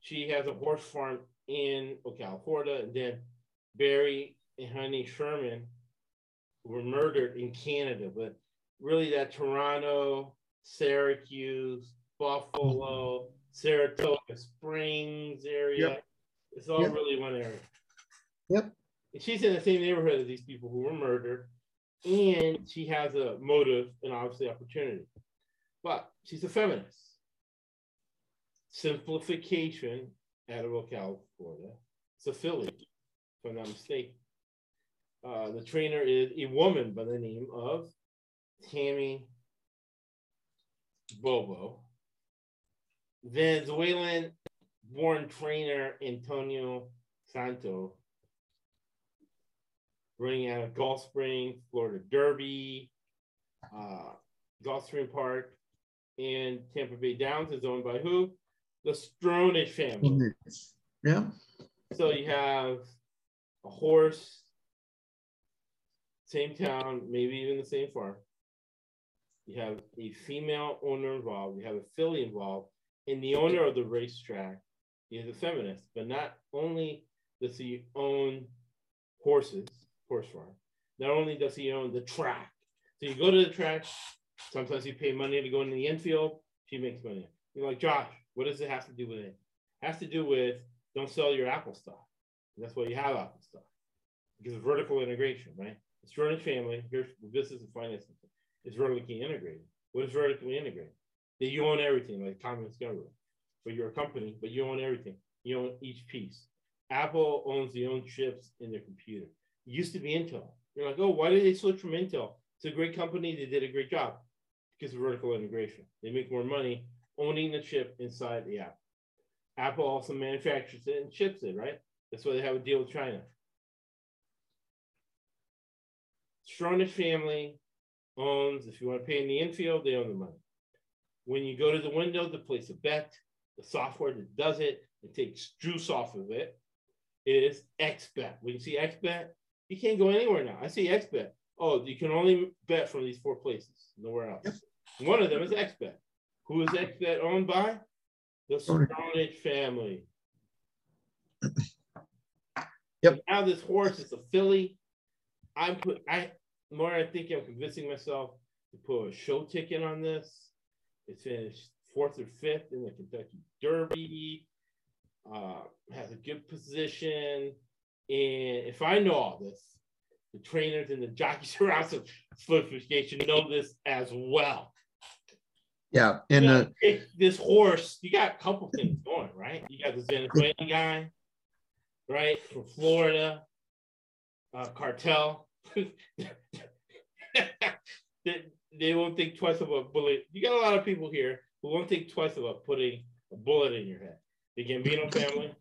She has a horse farm in Ocala, and then Barry and Honey Sherman were murdered in Canada, but really that Toronto, Syracuse, Buffalo, Saratoga Springs area. Yep. It's all Yep. really one area. Yep. And she's in the same neighborhood as these people who were murdered, and she has a motive and obviously opportunity. But she's a feminist. Simplification out of Ocala, Florida. It's a filly, if I'm not mistaken. Uh, the trainer is a woman by the name of Tammy Bobo. Venezuelan born trainer Antonio Sano running out of Gulf Spring, Florida Derby, uh, Gulfstream Park, and Tampa Bay Downs is owned by who? The Stronach family. Yeah. So you have a horse, same town, maybe even the same farm. You have a female owner involved. You have a filly involved, and the owner of the racetrack is a feminist. But not only does he own horses, horse farm. Not only does he own the track. So you go to the track. Sometimes you pay money to go into the infield. She makes money. You're like Josh. What does it have to do with it? it has to do with don't sell your Apple stock. That's why you have Apple stock because of vertical integration, right? It's Jordan's family. Here's business and finance. It's vertically integrated. What is vertically integrated? That you own everything, like communist government. But you're a company, but you own everything. You own each piece. Apple owns the own chips in their computer. It used to be Intel. You're like, oh, why did they switch from Intel? It's a great company. They did a great job because of vertical integration. They make more money owning the chip inside the app. Apple also manufactures it and ships it, right? That's why they have a deal with China. Stronach family owns, if you want to pay in the infield, they own the money. When you go to the window to place a bet, the software that does it, and takes juice off of it, is XBet. When you see XBet, you can't go anywhere now. I see XBet. Oh, you can only bet from these four places, nowhere else. Yep. One of them is XBet. Who is that owned by? The Stronach family. Yep. Now this horse is a filly. I'm put I more I think I'm convincing myself to put a show ticket on this. It finished fourth or fifth in the Kentucky Derby. Uh, has a good position. And if I know all this, the trainers and the jockeys around Simplification know this as well. Yeah, and you know, uh, this horse, you got a couple things going, right? You got this Venezuelan guy, right, from Florida, uh, cartel. they, they won't think twice about bullet. You got a lot of people here who won't think twice about putting a bullet in your head. The Gambino family,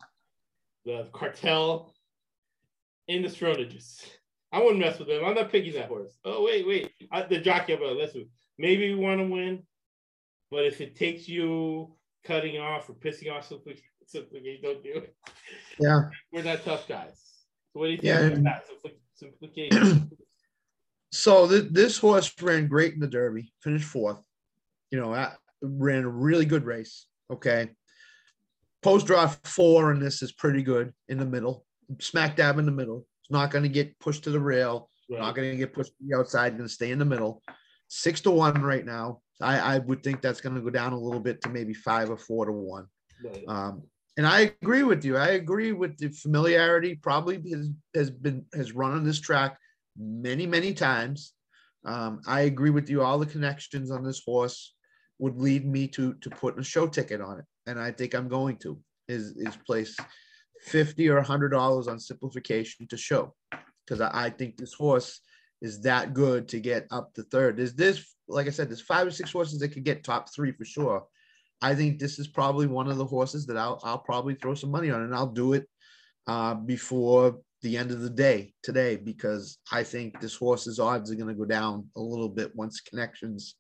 the cartel, and the Stronachs. I wouldn't mess with them. I'm not picking that horse. Oh wait, wait. I, the jockey about listen. Maybe we want to win. But if it takes you cutting off or pissing off something, something you don't do it. Yeah. We're not tough guys. So what do you think Yeah, about? Simplification. so th- this horse ran great in the Derby, finished fourth. You know, ran a really good race. Okay. Post draw four, and this is pretty good in the middle, smack dab in the middle. It's not going to get pushed to the rail. Not going to get pushed to the outside. Going to stay in the middle. Six to one right now. I, I would think that's going to go down a little bit to maybe five or four to one. Um, and I agree with you. I agree with the familiarity. Probably has, has been has run on this track many many times. Um, I agree with you. All the connections on this horse would lead me to to put a show ticket on it, and I think I'm going to is is place fifty or hundred dollars on simplification to show because I, I think this horse is that good to get up to third. Is this like I said? There's five or six horses that could get top three for sure. I think this is probably one of the horses that I'll I'll probably throw some money on, and I'll do it uh, before the end of the day today because I think this horse's odds are going to go down a little bit once connections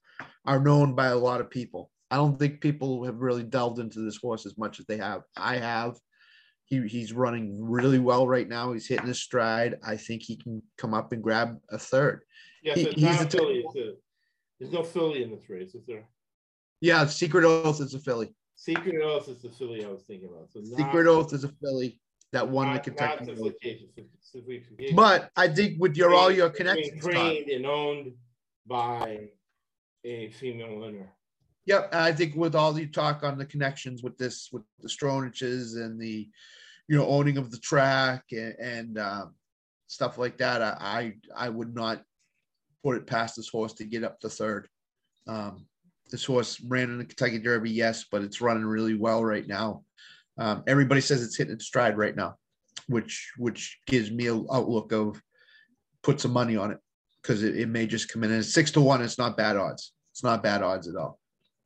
are known by a lot of people. I don't think people have really delved into this horse as much as they have. I have. He, he's running really well right now. He's hitting his stride. I think he can come up and grab a third. Yeah, he- so he's a there's no filly in this race, is there? Yeah, Secret Oath is a filly. Secret Oath is the filly I was thinking about. So not, Secret Oath is a filly that won the not, Kentucky. not simplification. But I think with your all your connections, trained and owned by a female owner. Yep, I think with all you talk on the connections with this, with the Stronaches and the, you know, owning of the track and, and um, stuff like that, I, I I would not put it past this horse to get up to third. Um, this horse ran in the Kentucky Derby, yes, but it's running really well right now. Um, everybody says it's hitting its stride right now, which which gives me a outlook of put some money on it because it, it may just come in and six to one. It's not bad odds. It's not bad odds at all.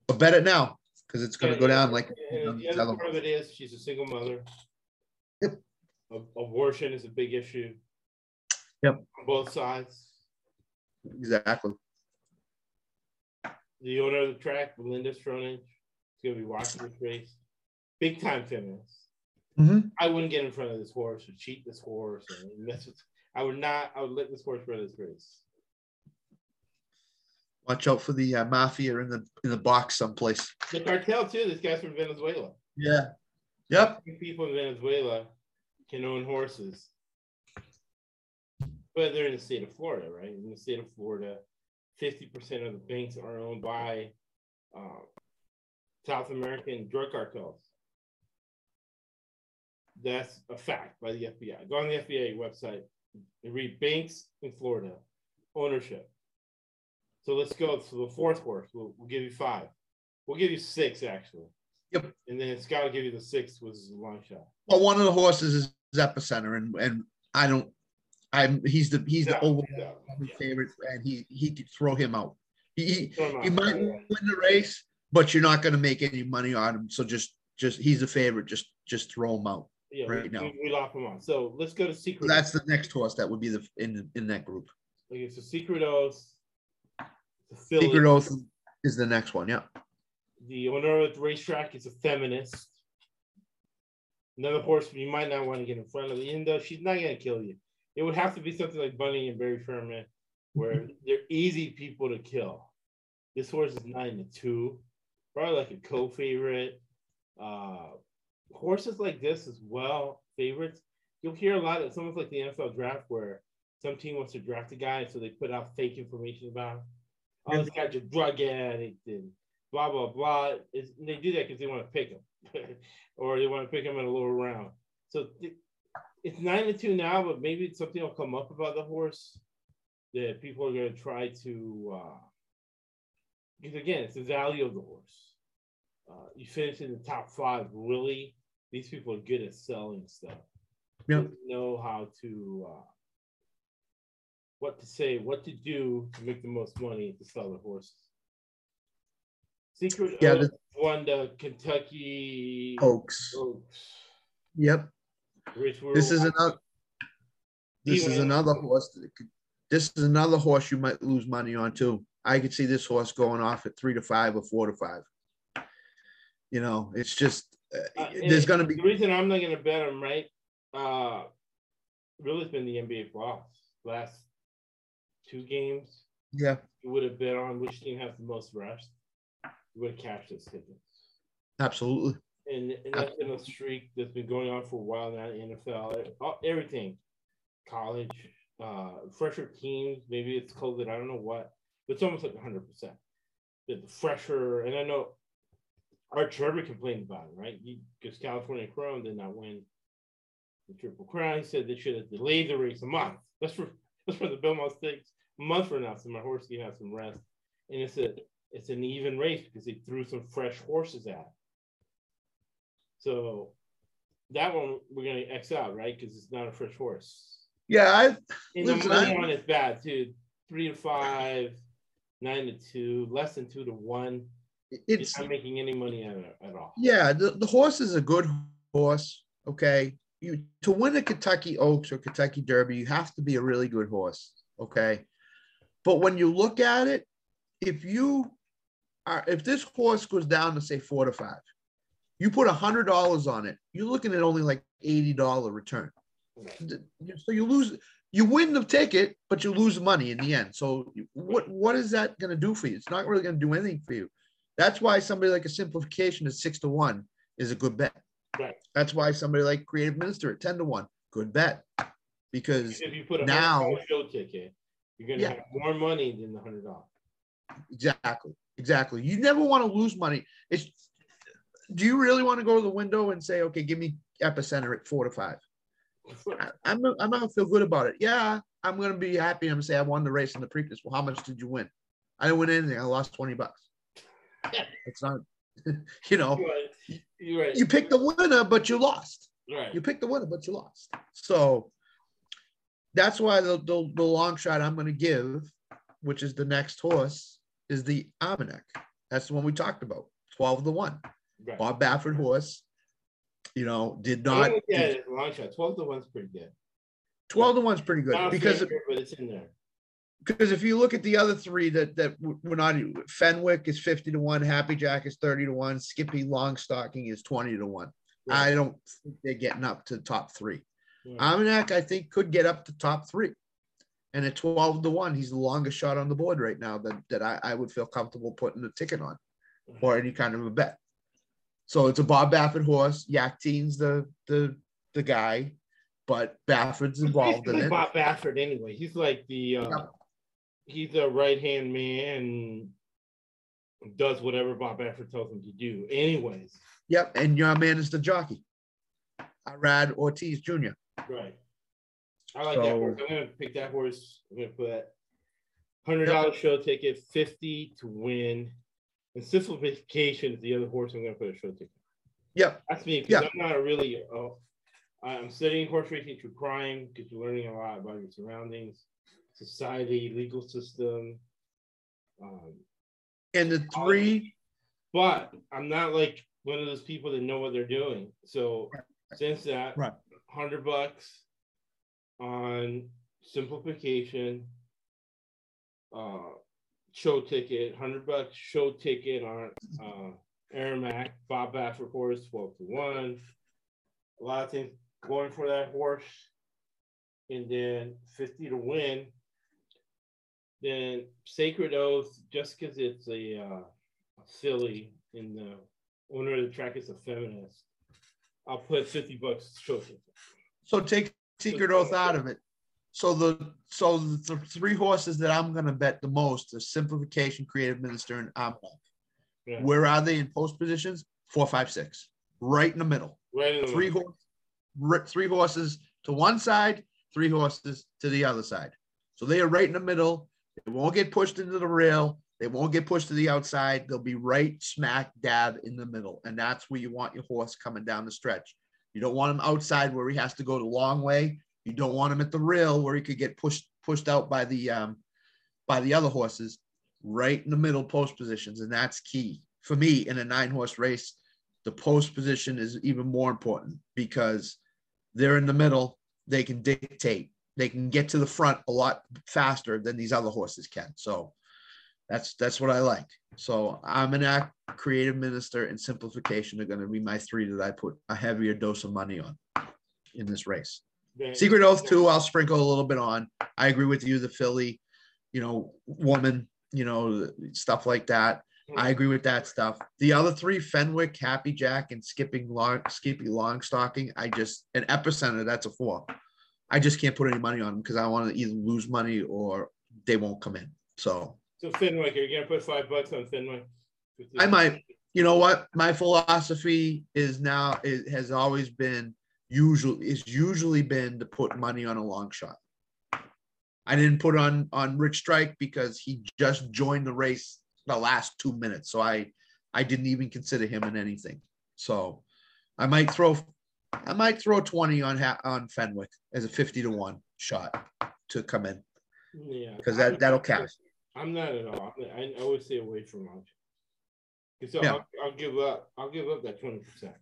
But bet it now because it's going to go down like And the other part of it is she's a single mother. Yep. Abortion is a big issue. Yep. On both sides. Exactly. The owner of the track, Belinda Stronach, is going to be watching this race. Big time feminist. Mhm. I wouldn't get in front of this horse or cheat this horse or mess with. I would not. I would let this horse run his race. Watch out for the uh, mafia in the in the box someplace. The cartel too. This guy's from Venezuela. Yeah. Yep. People in Venezuela can own horses, but they're in the state of Florida, right? In the state of Florida, fifty percent of the banks are owned by uh, South American drug cartels. That's a fact by the FBI. Go on the FBI website and read banks in Florida ownership. So let's go to the fourth horse. We'll, we'll give you five. We'll give you six actually. Yep. And then Scott will give you the sixth, which is a long shot. Well, one of the horses is epicenter, and and I don't. I'm he's the he's the Yeah, overall yeah, yeah. favorite, and he he could throw him out. He he, him he might win the race, but you're not going to make any money on him. So just just he's a favorite. Just just throw him out. yeah, right we, now. we, we lock them on. So let's go to So secret. that's the next horse that would be the in in that group. okay, so secret oath. Secret Oath is the next one. Yeah. The owner of the racetrack is a feminist. Another horse you might not want to get in front of, even though she's not going to kill you. It would have to be something like Bunny and Barry Sherman, where they're easy people to kill. This horse is nine to two, probably like a co-favorite. Uh, horses like this as well, favorites. You'll hear a lot. Of it's almost like the NFL draft where some team wants to draft a guy, so they put out fake information about. him. Oh, this guy's a drug addict and blah blah blah. It's, they do that because they want to pick him, or they want to pick him in a lower round. So th- it's nine to two now, but maybe something will come up about the horse that people are going to try to. Uh, because again, it's the value of the horse. Uh, you finish in the top five, really. These people are good at selling stuff. Yeah. They know how to. Uh, what to say, what to do to make the most money to sell their horses. Secret Yeah, the- won the Kentucky Oaks. Oaks, Yep. This is another. This is another horse. That could, this is another horse you might lose money on too. I could see this horse going off at three to five or four to five. You know, it's just uh, Uh, there's going to be the reason I'm not going to bet him right. Uh, really, has been the NBA playoffs last two games. yeah, You would have bet on which team has the most rest. You would have cashed those tickets. absolutely. And, and that's been a streak that's been going on for a while now. in the NFL, everything, college, uh, fresher teams. Maybe it's COVID. I don't know what, but it's almost like 100. percent The fresher, and I know Art Sherman complained about it, right? Because California Chrome did not win the Triple Crown. He said they should have delayed the race a month. That's for that's for the Belmont Stakes a month from now, so my horse can have some rest. And it's a it's an even race because they threw some fresh horses at. it. So that one we're gonna X out, right? Because it's not a fresh horse. Yeah, I And the money I- on is bad too. Three to five, nine to two, less than two to one. it's You're not making any money at, at all. yeah. The, the horse is a good horse. Okay, you to win a Kentucky Oaks or Kentucky Derby, you have to be a really good horse. Okay, but when you look at it, if you are if this horse goes down to say four to five, you put a hundred dollars on it, you're looking at only like eighty dollar return. So you lose, you win the ticket, but you lose money in the end. So what what is that going to do for you? It's not really going to do anything for you. That's why somebody like a simplification at six to one is a good bet. Right. That's why somebody like Creative Minister at ten to one, good bet, because If you put a now- show ticket, you're gonna Yeah. have more money than the hundred dollars. exactly, exactly. You never want to lose money. It's do you really want to go to the window and say, okay, give me epicenter at four to five? I, I'm not, I'm not gonna feel good about it. Yeah, I'm gonna be happy. I'm gonna say I won the race in the Preakness. Well, how much did you win? I didn't win anything. I lost 20 bucks. It's not, you know, You're right. You're right. you picked the winner, but you lost. right. You picked the winner, but you lost. So that's why the, the, the long shot I'm gonna give, which is the next horse, is the Almanac. That's the one we talked about. 12 to 1. Right. Bob Baffert horse, you know, did not don't look at it as a long shot. Twelve to one's pretty good. 12 to 1's pretty good because favorite, but it's in there. because if you look at the other three that that we're not Fenwick is 50 to 1, Happy Jack is 30 to 1, Skippy Longstocking is 20 to 1. I don't think they're getting up to the top three. Yeah. Almanac, I think, could get up to top three. And at 12 to 1, he's the longest shot on the board right now that, that I, I would feel comfortable putting a ticket on or any kind of a bet. So it's a Bob Baffert horse. Yakteen's the the the guy, but Baffert's involved in Basically it. Bob Baffert anyway. He's like the uh, Yep. he's a right hand man. Does whatever Bob Baffert tells him to do. Anyways, Yep, and your man is the jockey, Irad Ortiz Jr. right. I like that horse. I'm gonna pick that horse. I'm gonna put hundred dollar show ticket, fifty to win. And simplification is the other horse I'm gonna put a show ticket. Yeah. That's me because Yeah. I'm not really. Uh, I'm studying horse racing through crime because you're learning a lot about your surroundings, society, legal system. Um, and the three, but I'm not like one of those people that know what they're doing. So since that, Right. hundred bucks on simplification, uh, show ticket, hundred bucks show ticket on uh, Armagnac, Bob Baffert horse, twelve to one. A lot of things going for that horse, and then fifty to win. Then Secret Oath, just because it's a, uh, a filly and the owner of the track is a feminist, I'll put fifty bucks show ticket. so take Secret Oath out of it. So the so the three horses that I'm gonna bet the most are Simplification, Creative Minister, and Almanac. Yeah. Where are they in post positions? Four, five, six, right in the middle. Right in the Three middle. horse, three horses to one side, three horses to the other side. So they are right in the middle. They won't get pushed into the rail. They won't get pushed to the outside. They'll be right smack dab in the middle, and that's where you want your horse coming down the stretch. You don't want him outside where he has to go the long way. You don't want him at the rail where he could get pushed pushed out by the um, by the other horses. Right in the middle post positions, and that's key for me in a nine horse race the post position is even more important because they're in the middle. They can dictate. They can get to the front a lot faster than these other horses can. So that's that's what I like. So Almanac, Creative Minister, and Simplification are going to be my three that I put a heavier dose of money on in this race. Then- Secret Oath too. I'll sprinkle a little bit on. I agree with you. The filly, you know, woman, you know, stuff like that. I mm. agree with that stuff. The other three, Fenwick, Happy Jack, and Skipping Long, Skippy Long Stocking, I just an epicenter. That's a four. I just can't put any money on them because I want to either lose money or they won't come in. So So Fenwick, you're you gonna put five bucks on Fenwick? I might. you know what? My philosophy is now it has always been usually is usually been to put money on a long shot. I didn't put on on Rich Strike because he just joined the race the last two minutes, so I I didn't even consider him in anything. So I might throw I might throw twenty on on Fenwick as a fifty to one shot to come in Yeah. because that that'll cash. I'm not at all. I, I always stay away from lunch. So Yeah. I'll, I'll give up. I'll give up that twenty percent.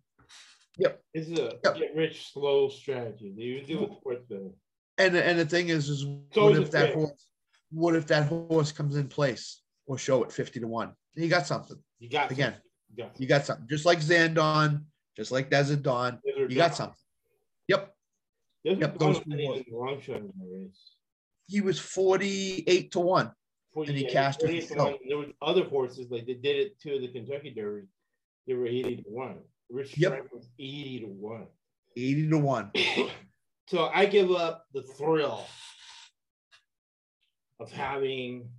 Yep. This is a Yep. get rich slow strategy. They even do with sports betting. And and the thing is, is what always if that fit. horse, what if that horse comes in place or show at fifty to one? You got something. You got Again, something. You got You got something. Just like Zandon, just like Desert Dawn, something. you got something. Yep, There's Yep, those those two horses. in the long shot in the race. he was forty-eight to one. And he cashed it 48 to himself. one. There were other horses like they did it to the Kentucky Derby. They were eighty to one. Rich Yep. Strike was eighty to one. Eighty to one. so I give up the thrill of having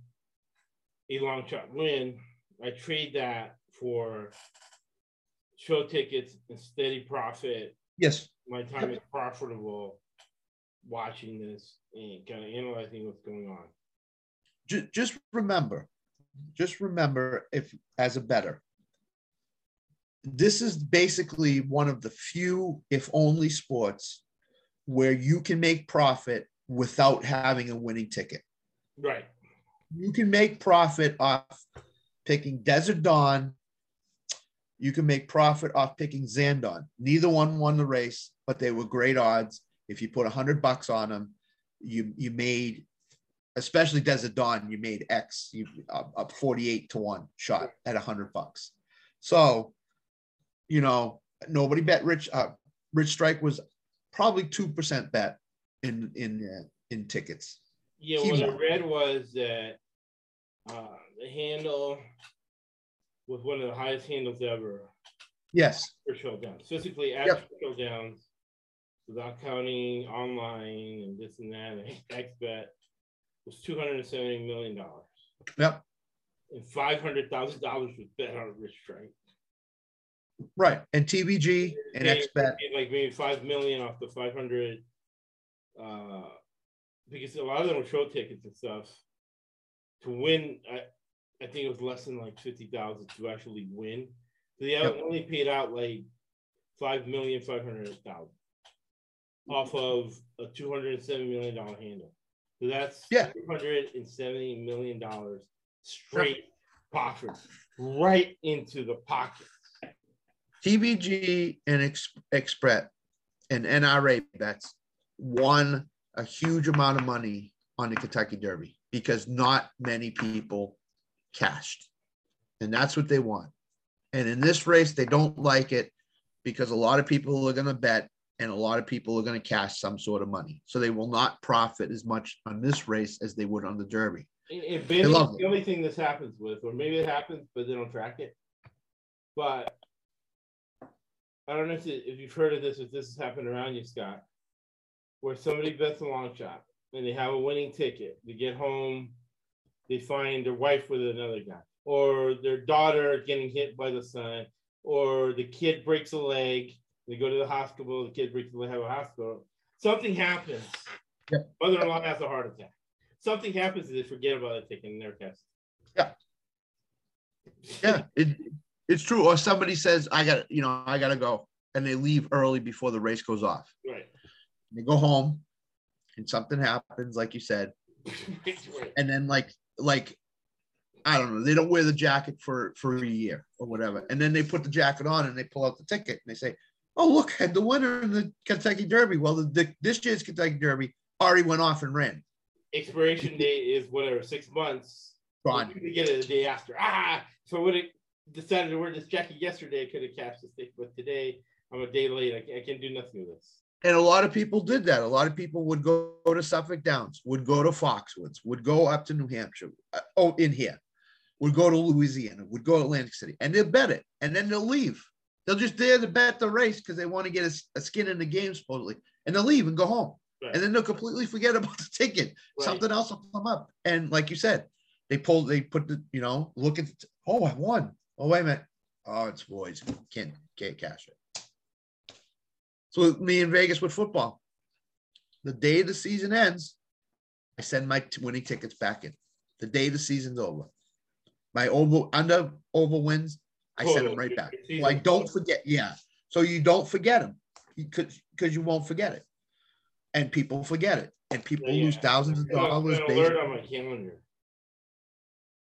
a long shot win. I trade that for show tickets and steady profit. Yes. My time is profitable watching this and kind of analyzing what's going on. Just remember, just remember if as a better. This is basically one of the few, if only sports, where you can make profit without having a winning ticket. Right. you can make profit off picking Desert Dawn. You can make profit off picking Zandon. Neither one won the race, but they were great odds. If you put a hundred bucks on them, you you made, especially Desert Dawn, you made X. You up, up forty eight to one shot at a hundred bucks. So, you know, nobody bet Rich. Uh, Rich Strike was probably two percent bet in in uh, in tickets. Yeah, He what I read was that uh, the handle was one of the highest handles ever Yes, for showdowns. Physically at Yep. showdowns, without counting online and this and that, and XBet was two hundred seventy million dollars, yep, and five hundred thousand dollars was bet on Rich Strike. Right. And TVG and They- XBet. Like maybe five million off the five hundred. Uh, because a lot of them were show tickets and stuff. To win, I, I think it was less than like fifty thousand to actually win. So they Yep. only paid out like five million five hundred thousand off of a two hundred and seven million dollar handle. So that's Yeah. two hundred and seventy million dollars straight profit right into the pocket. TVG and Ex- XBet and NYRA Bets won a huge amount of money on the Kentucky Derby because not many people cashed. And that's what they want. And in this race, they don't like it because a lot of people are going to bet and a lot of people are going to cash some sort of money. So they will not profit as much on this race as they would on the Derby. And the only thing this happens with, or maybe it happens, but they don't track it. But I don't know if, it- if you've heard of this, if this has happened around you, Scott, where somebody bets a long shot and they have a winning ticket. They get home, they find their wife with another guy, or their daughter getting hit by the son, or the kid breaks a leg. They go to the hospital, the kid breaks a leg, have a hospital. Something happens. Yep. Mother-in-law has a heart attack. Something happens and they forget about it taking their test. Yeah. Yeah, it, it's true. Or somebody says, I got, you know, I got to go. And they leave early before the race goes off. Right. They go home and something happens, like you said. And then like, like, I don't know, they don't wear the jacket for, for a year or whatever. And then they put the jacket on and they pull out the ticket and they say, oh, look, had the winner in the Kentucky Derby. Well, the, the this year's Kentucky Derby already went off and ran. Expiration date is whatever, six months. Gone. You get it the day after. Ah, so what? have decided to wear this jacket yesterday. I could have cashed the ticket, but today I'm a day late. I, I can do nothing with this. And a lot of people did that. A lot of people would go, go to Suffolk Downs, would go to Foxwoods, would go up to New Hampshire. uh, oh, in here, would go to Louisiana, would go to Atlantic City, and they'll bet it, and then they'll leave. They'll just dare to bet the race because they want to get a skin in the game, supposedly, and they'll leave and go home. Right. And then they'll completely forget about the ticket. Right. Something else will come up, and like you said, they pull, they put the, you know, look at, the oh, I won. Oh, wait a minute. Oh, it's voids. Can't can't cash it. So me in Vegas with football, the day the season ends, I send my winning tickets back in. The day the season's over, my over under over wins, I send them right back. So I don't forget. Yeah, so you don't forget them because because you won't forget it, and people forget it, and people Yeah, lose thousands of dollars. alert based- on my calendar.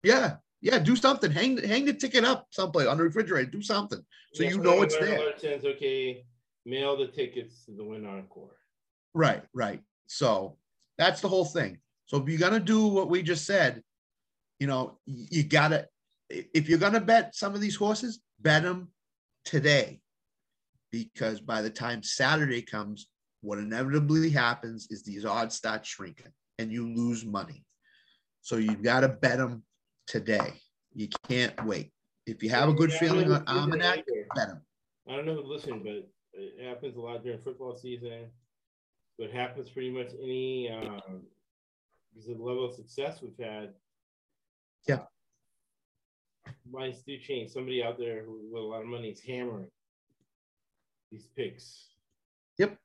Yeah, yeah, do something. Hang hang the ticket up someplace on the refrigerator. Do something so Yeah, you know it's there. Says okay, mail the tickets to the Wynn Encore. Right, right. So that's the whole thing. So if you're gonna do what we just said, you know, you gotta. If you're gonna bet some of these horses, bet them today, because by the time Saturday comes, what inevitably happens is these odds start shrinking and you lose money. So you've got to bet them today. You can't wait. If you have a good Yeah, feeling on Armagnac, bet them. I don't know who's listening, but it happens a lot during football season. It happens pretty much any um, because of the level of success we've had. Yeah. Minds do change. Somebody out there with a lot of money is hammering these picks. Yep.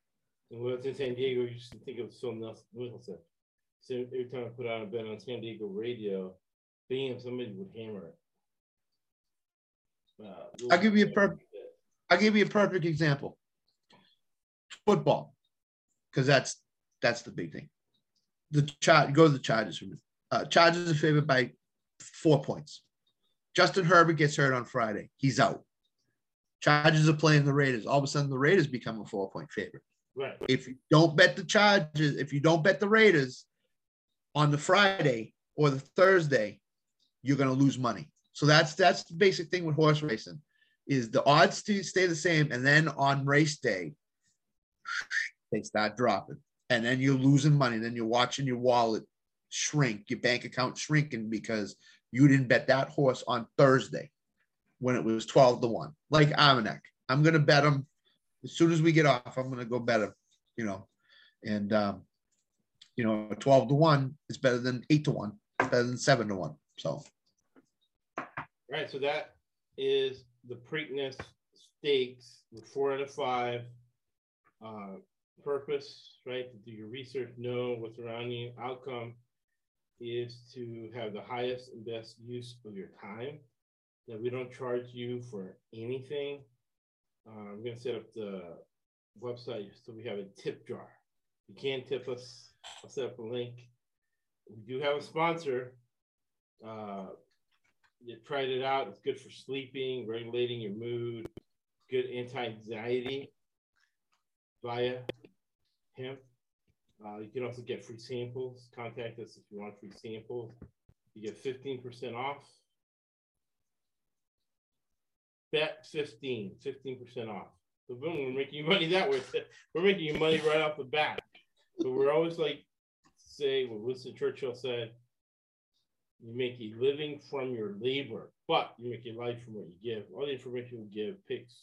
And when I was in San Diego, you used to think of Phil Nelson. Wilson. So every time I put out a bet on San Diego radio, bam, somebody would hammer it. Uh, I'll give you a per- I'll give you a perfect example. Football, because that's that's the big thing. The chart go to the Chargers for me. Uh, Chargers are favored by four points. Justin Herbert gets hurt on Friday. He's out. Chargers are playing the Raiders. All of a sudden, the Raiders become a four point favorite. Right. If you don't bet the Chargers, if you don't bet the Raiders on the Friday or the Thursday, you're going to lose money. So that's that's the basic thing with horse racing. is the odds to stay the same, and then on race day, they start dropping, and then you're losing money. Then you're watching your wallet shrink, your bank account shrinking because you didn't bet that horse on Thursday when it was 12 to 1, like Armagnac. I'm going to bet him as soon as we get off. I'm going to go bet him, you know, and, um, you know, 12 to 1 is better than 8 to 1, better than 7 to 1. So, Right. So that is the Preakness stakes with four out of five. Uh, purpose, right? To do your research, know what's around you. Outcome is to have the highest and best use of your time. That we don't charge you for anything. Uh, I'm going to set up the website so we have a tip jar. You can tip us. I'll set up a link. We do have a sponsor. Uh, you tried it out. It's good for sleeping, regulating your mood, good anti-anxiety Viia Hemp. Uh, you can also get free samples. Contact us if you want free samples. You get 15% off. Bet 15, 15% off. So boom, we're making you money that way. We're making you money right off the bat. But we're always like say what Winston Churchill said, you make a living from your labor, but you make a life from what you give. All the information we give, picks,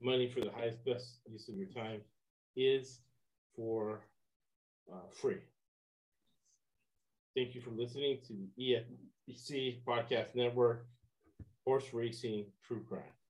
money for the highest, best use of your time is for uh, free. Thank you for listening to the EFBC Podcast Network, Horse Racing True Crime.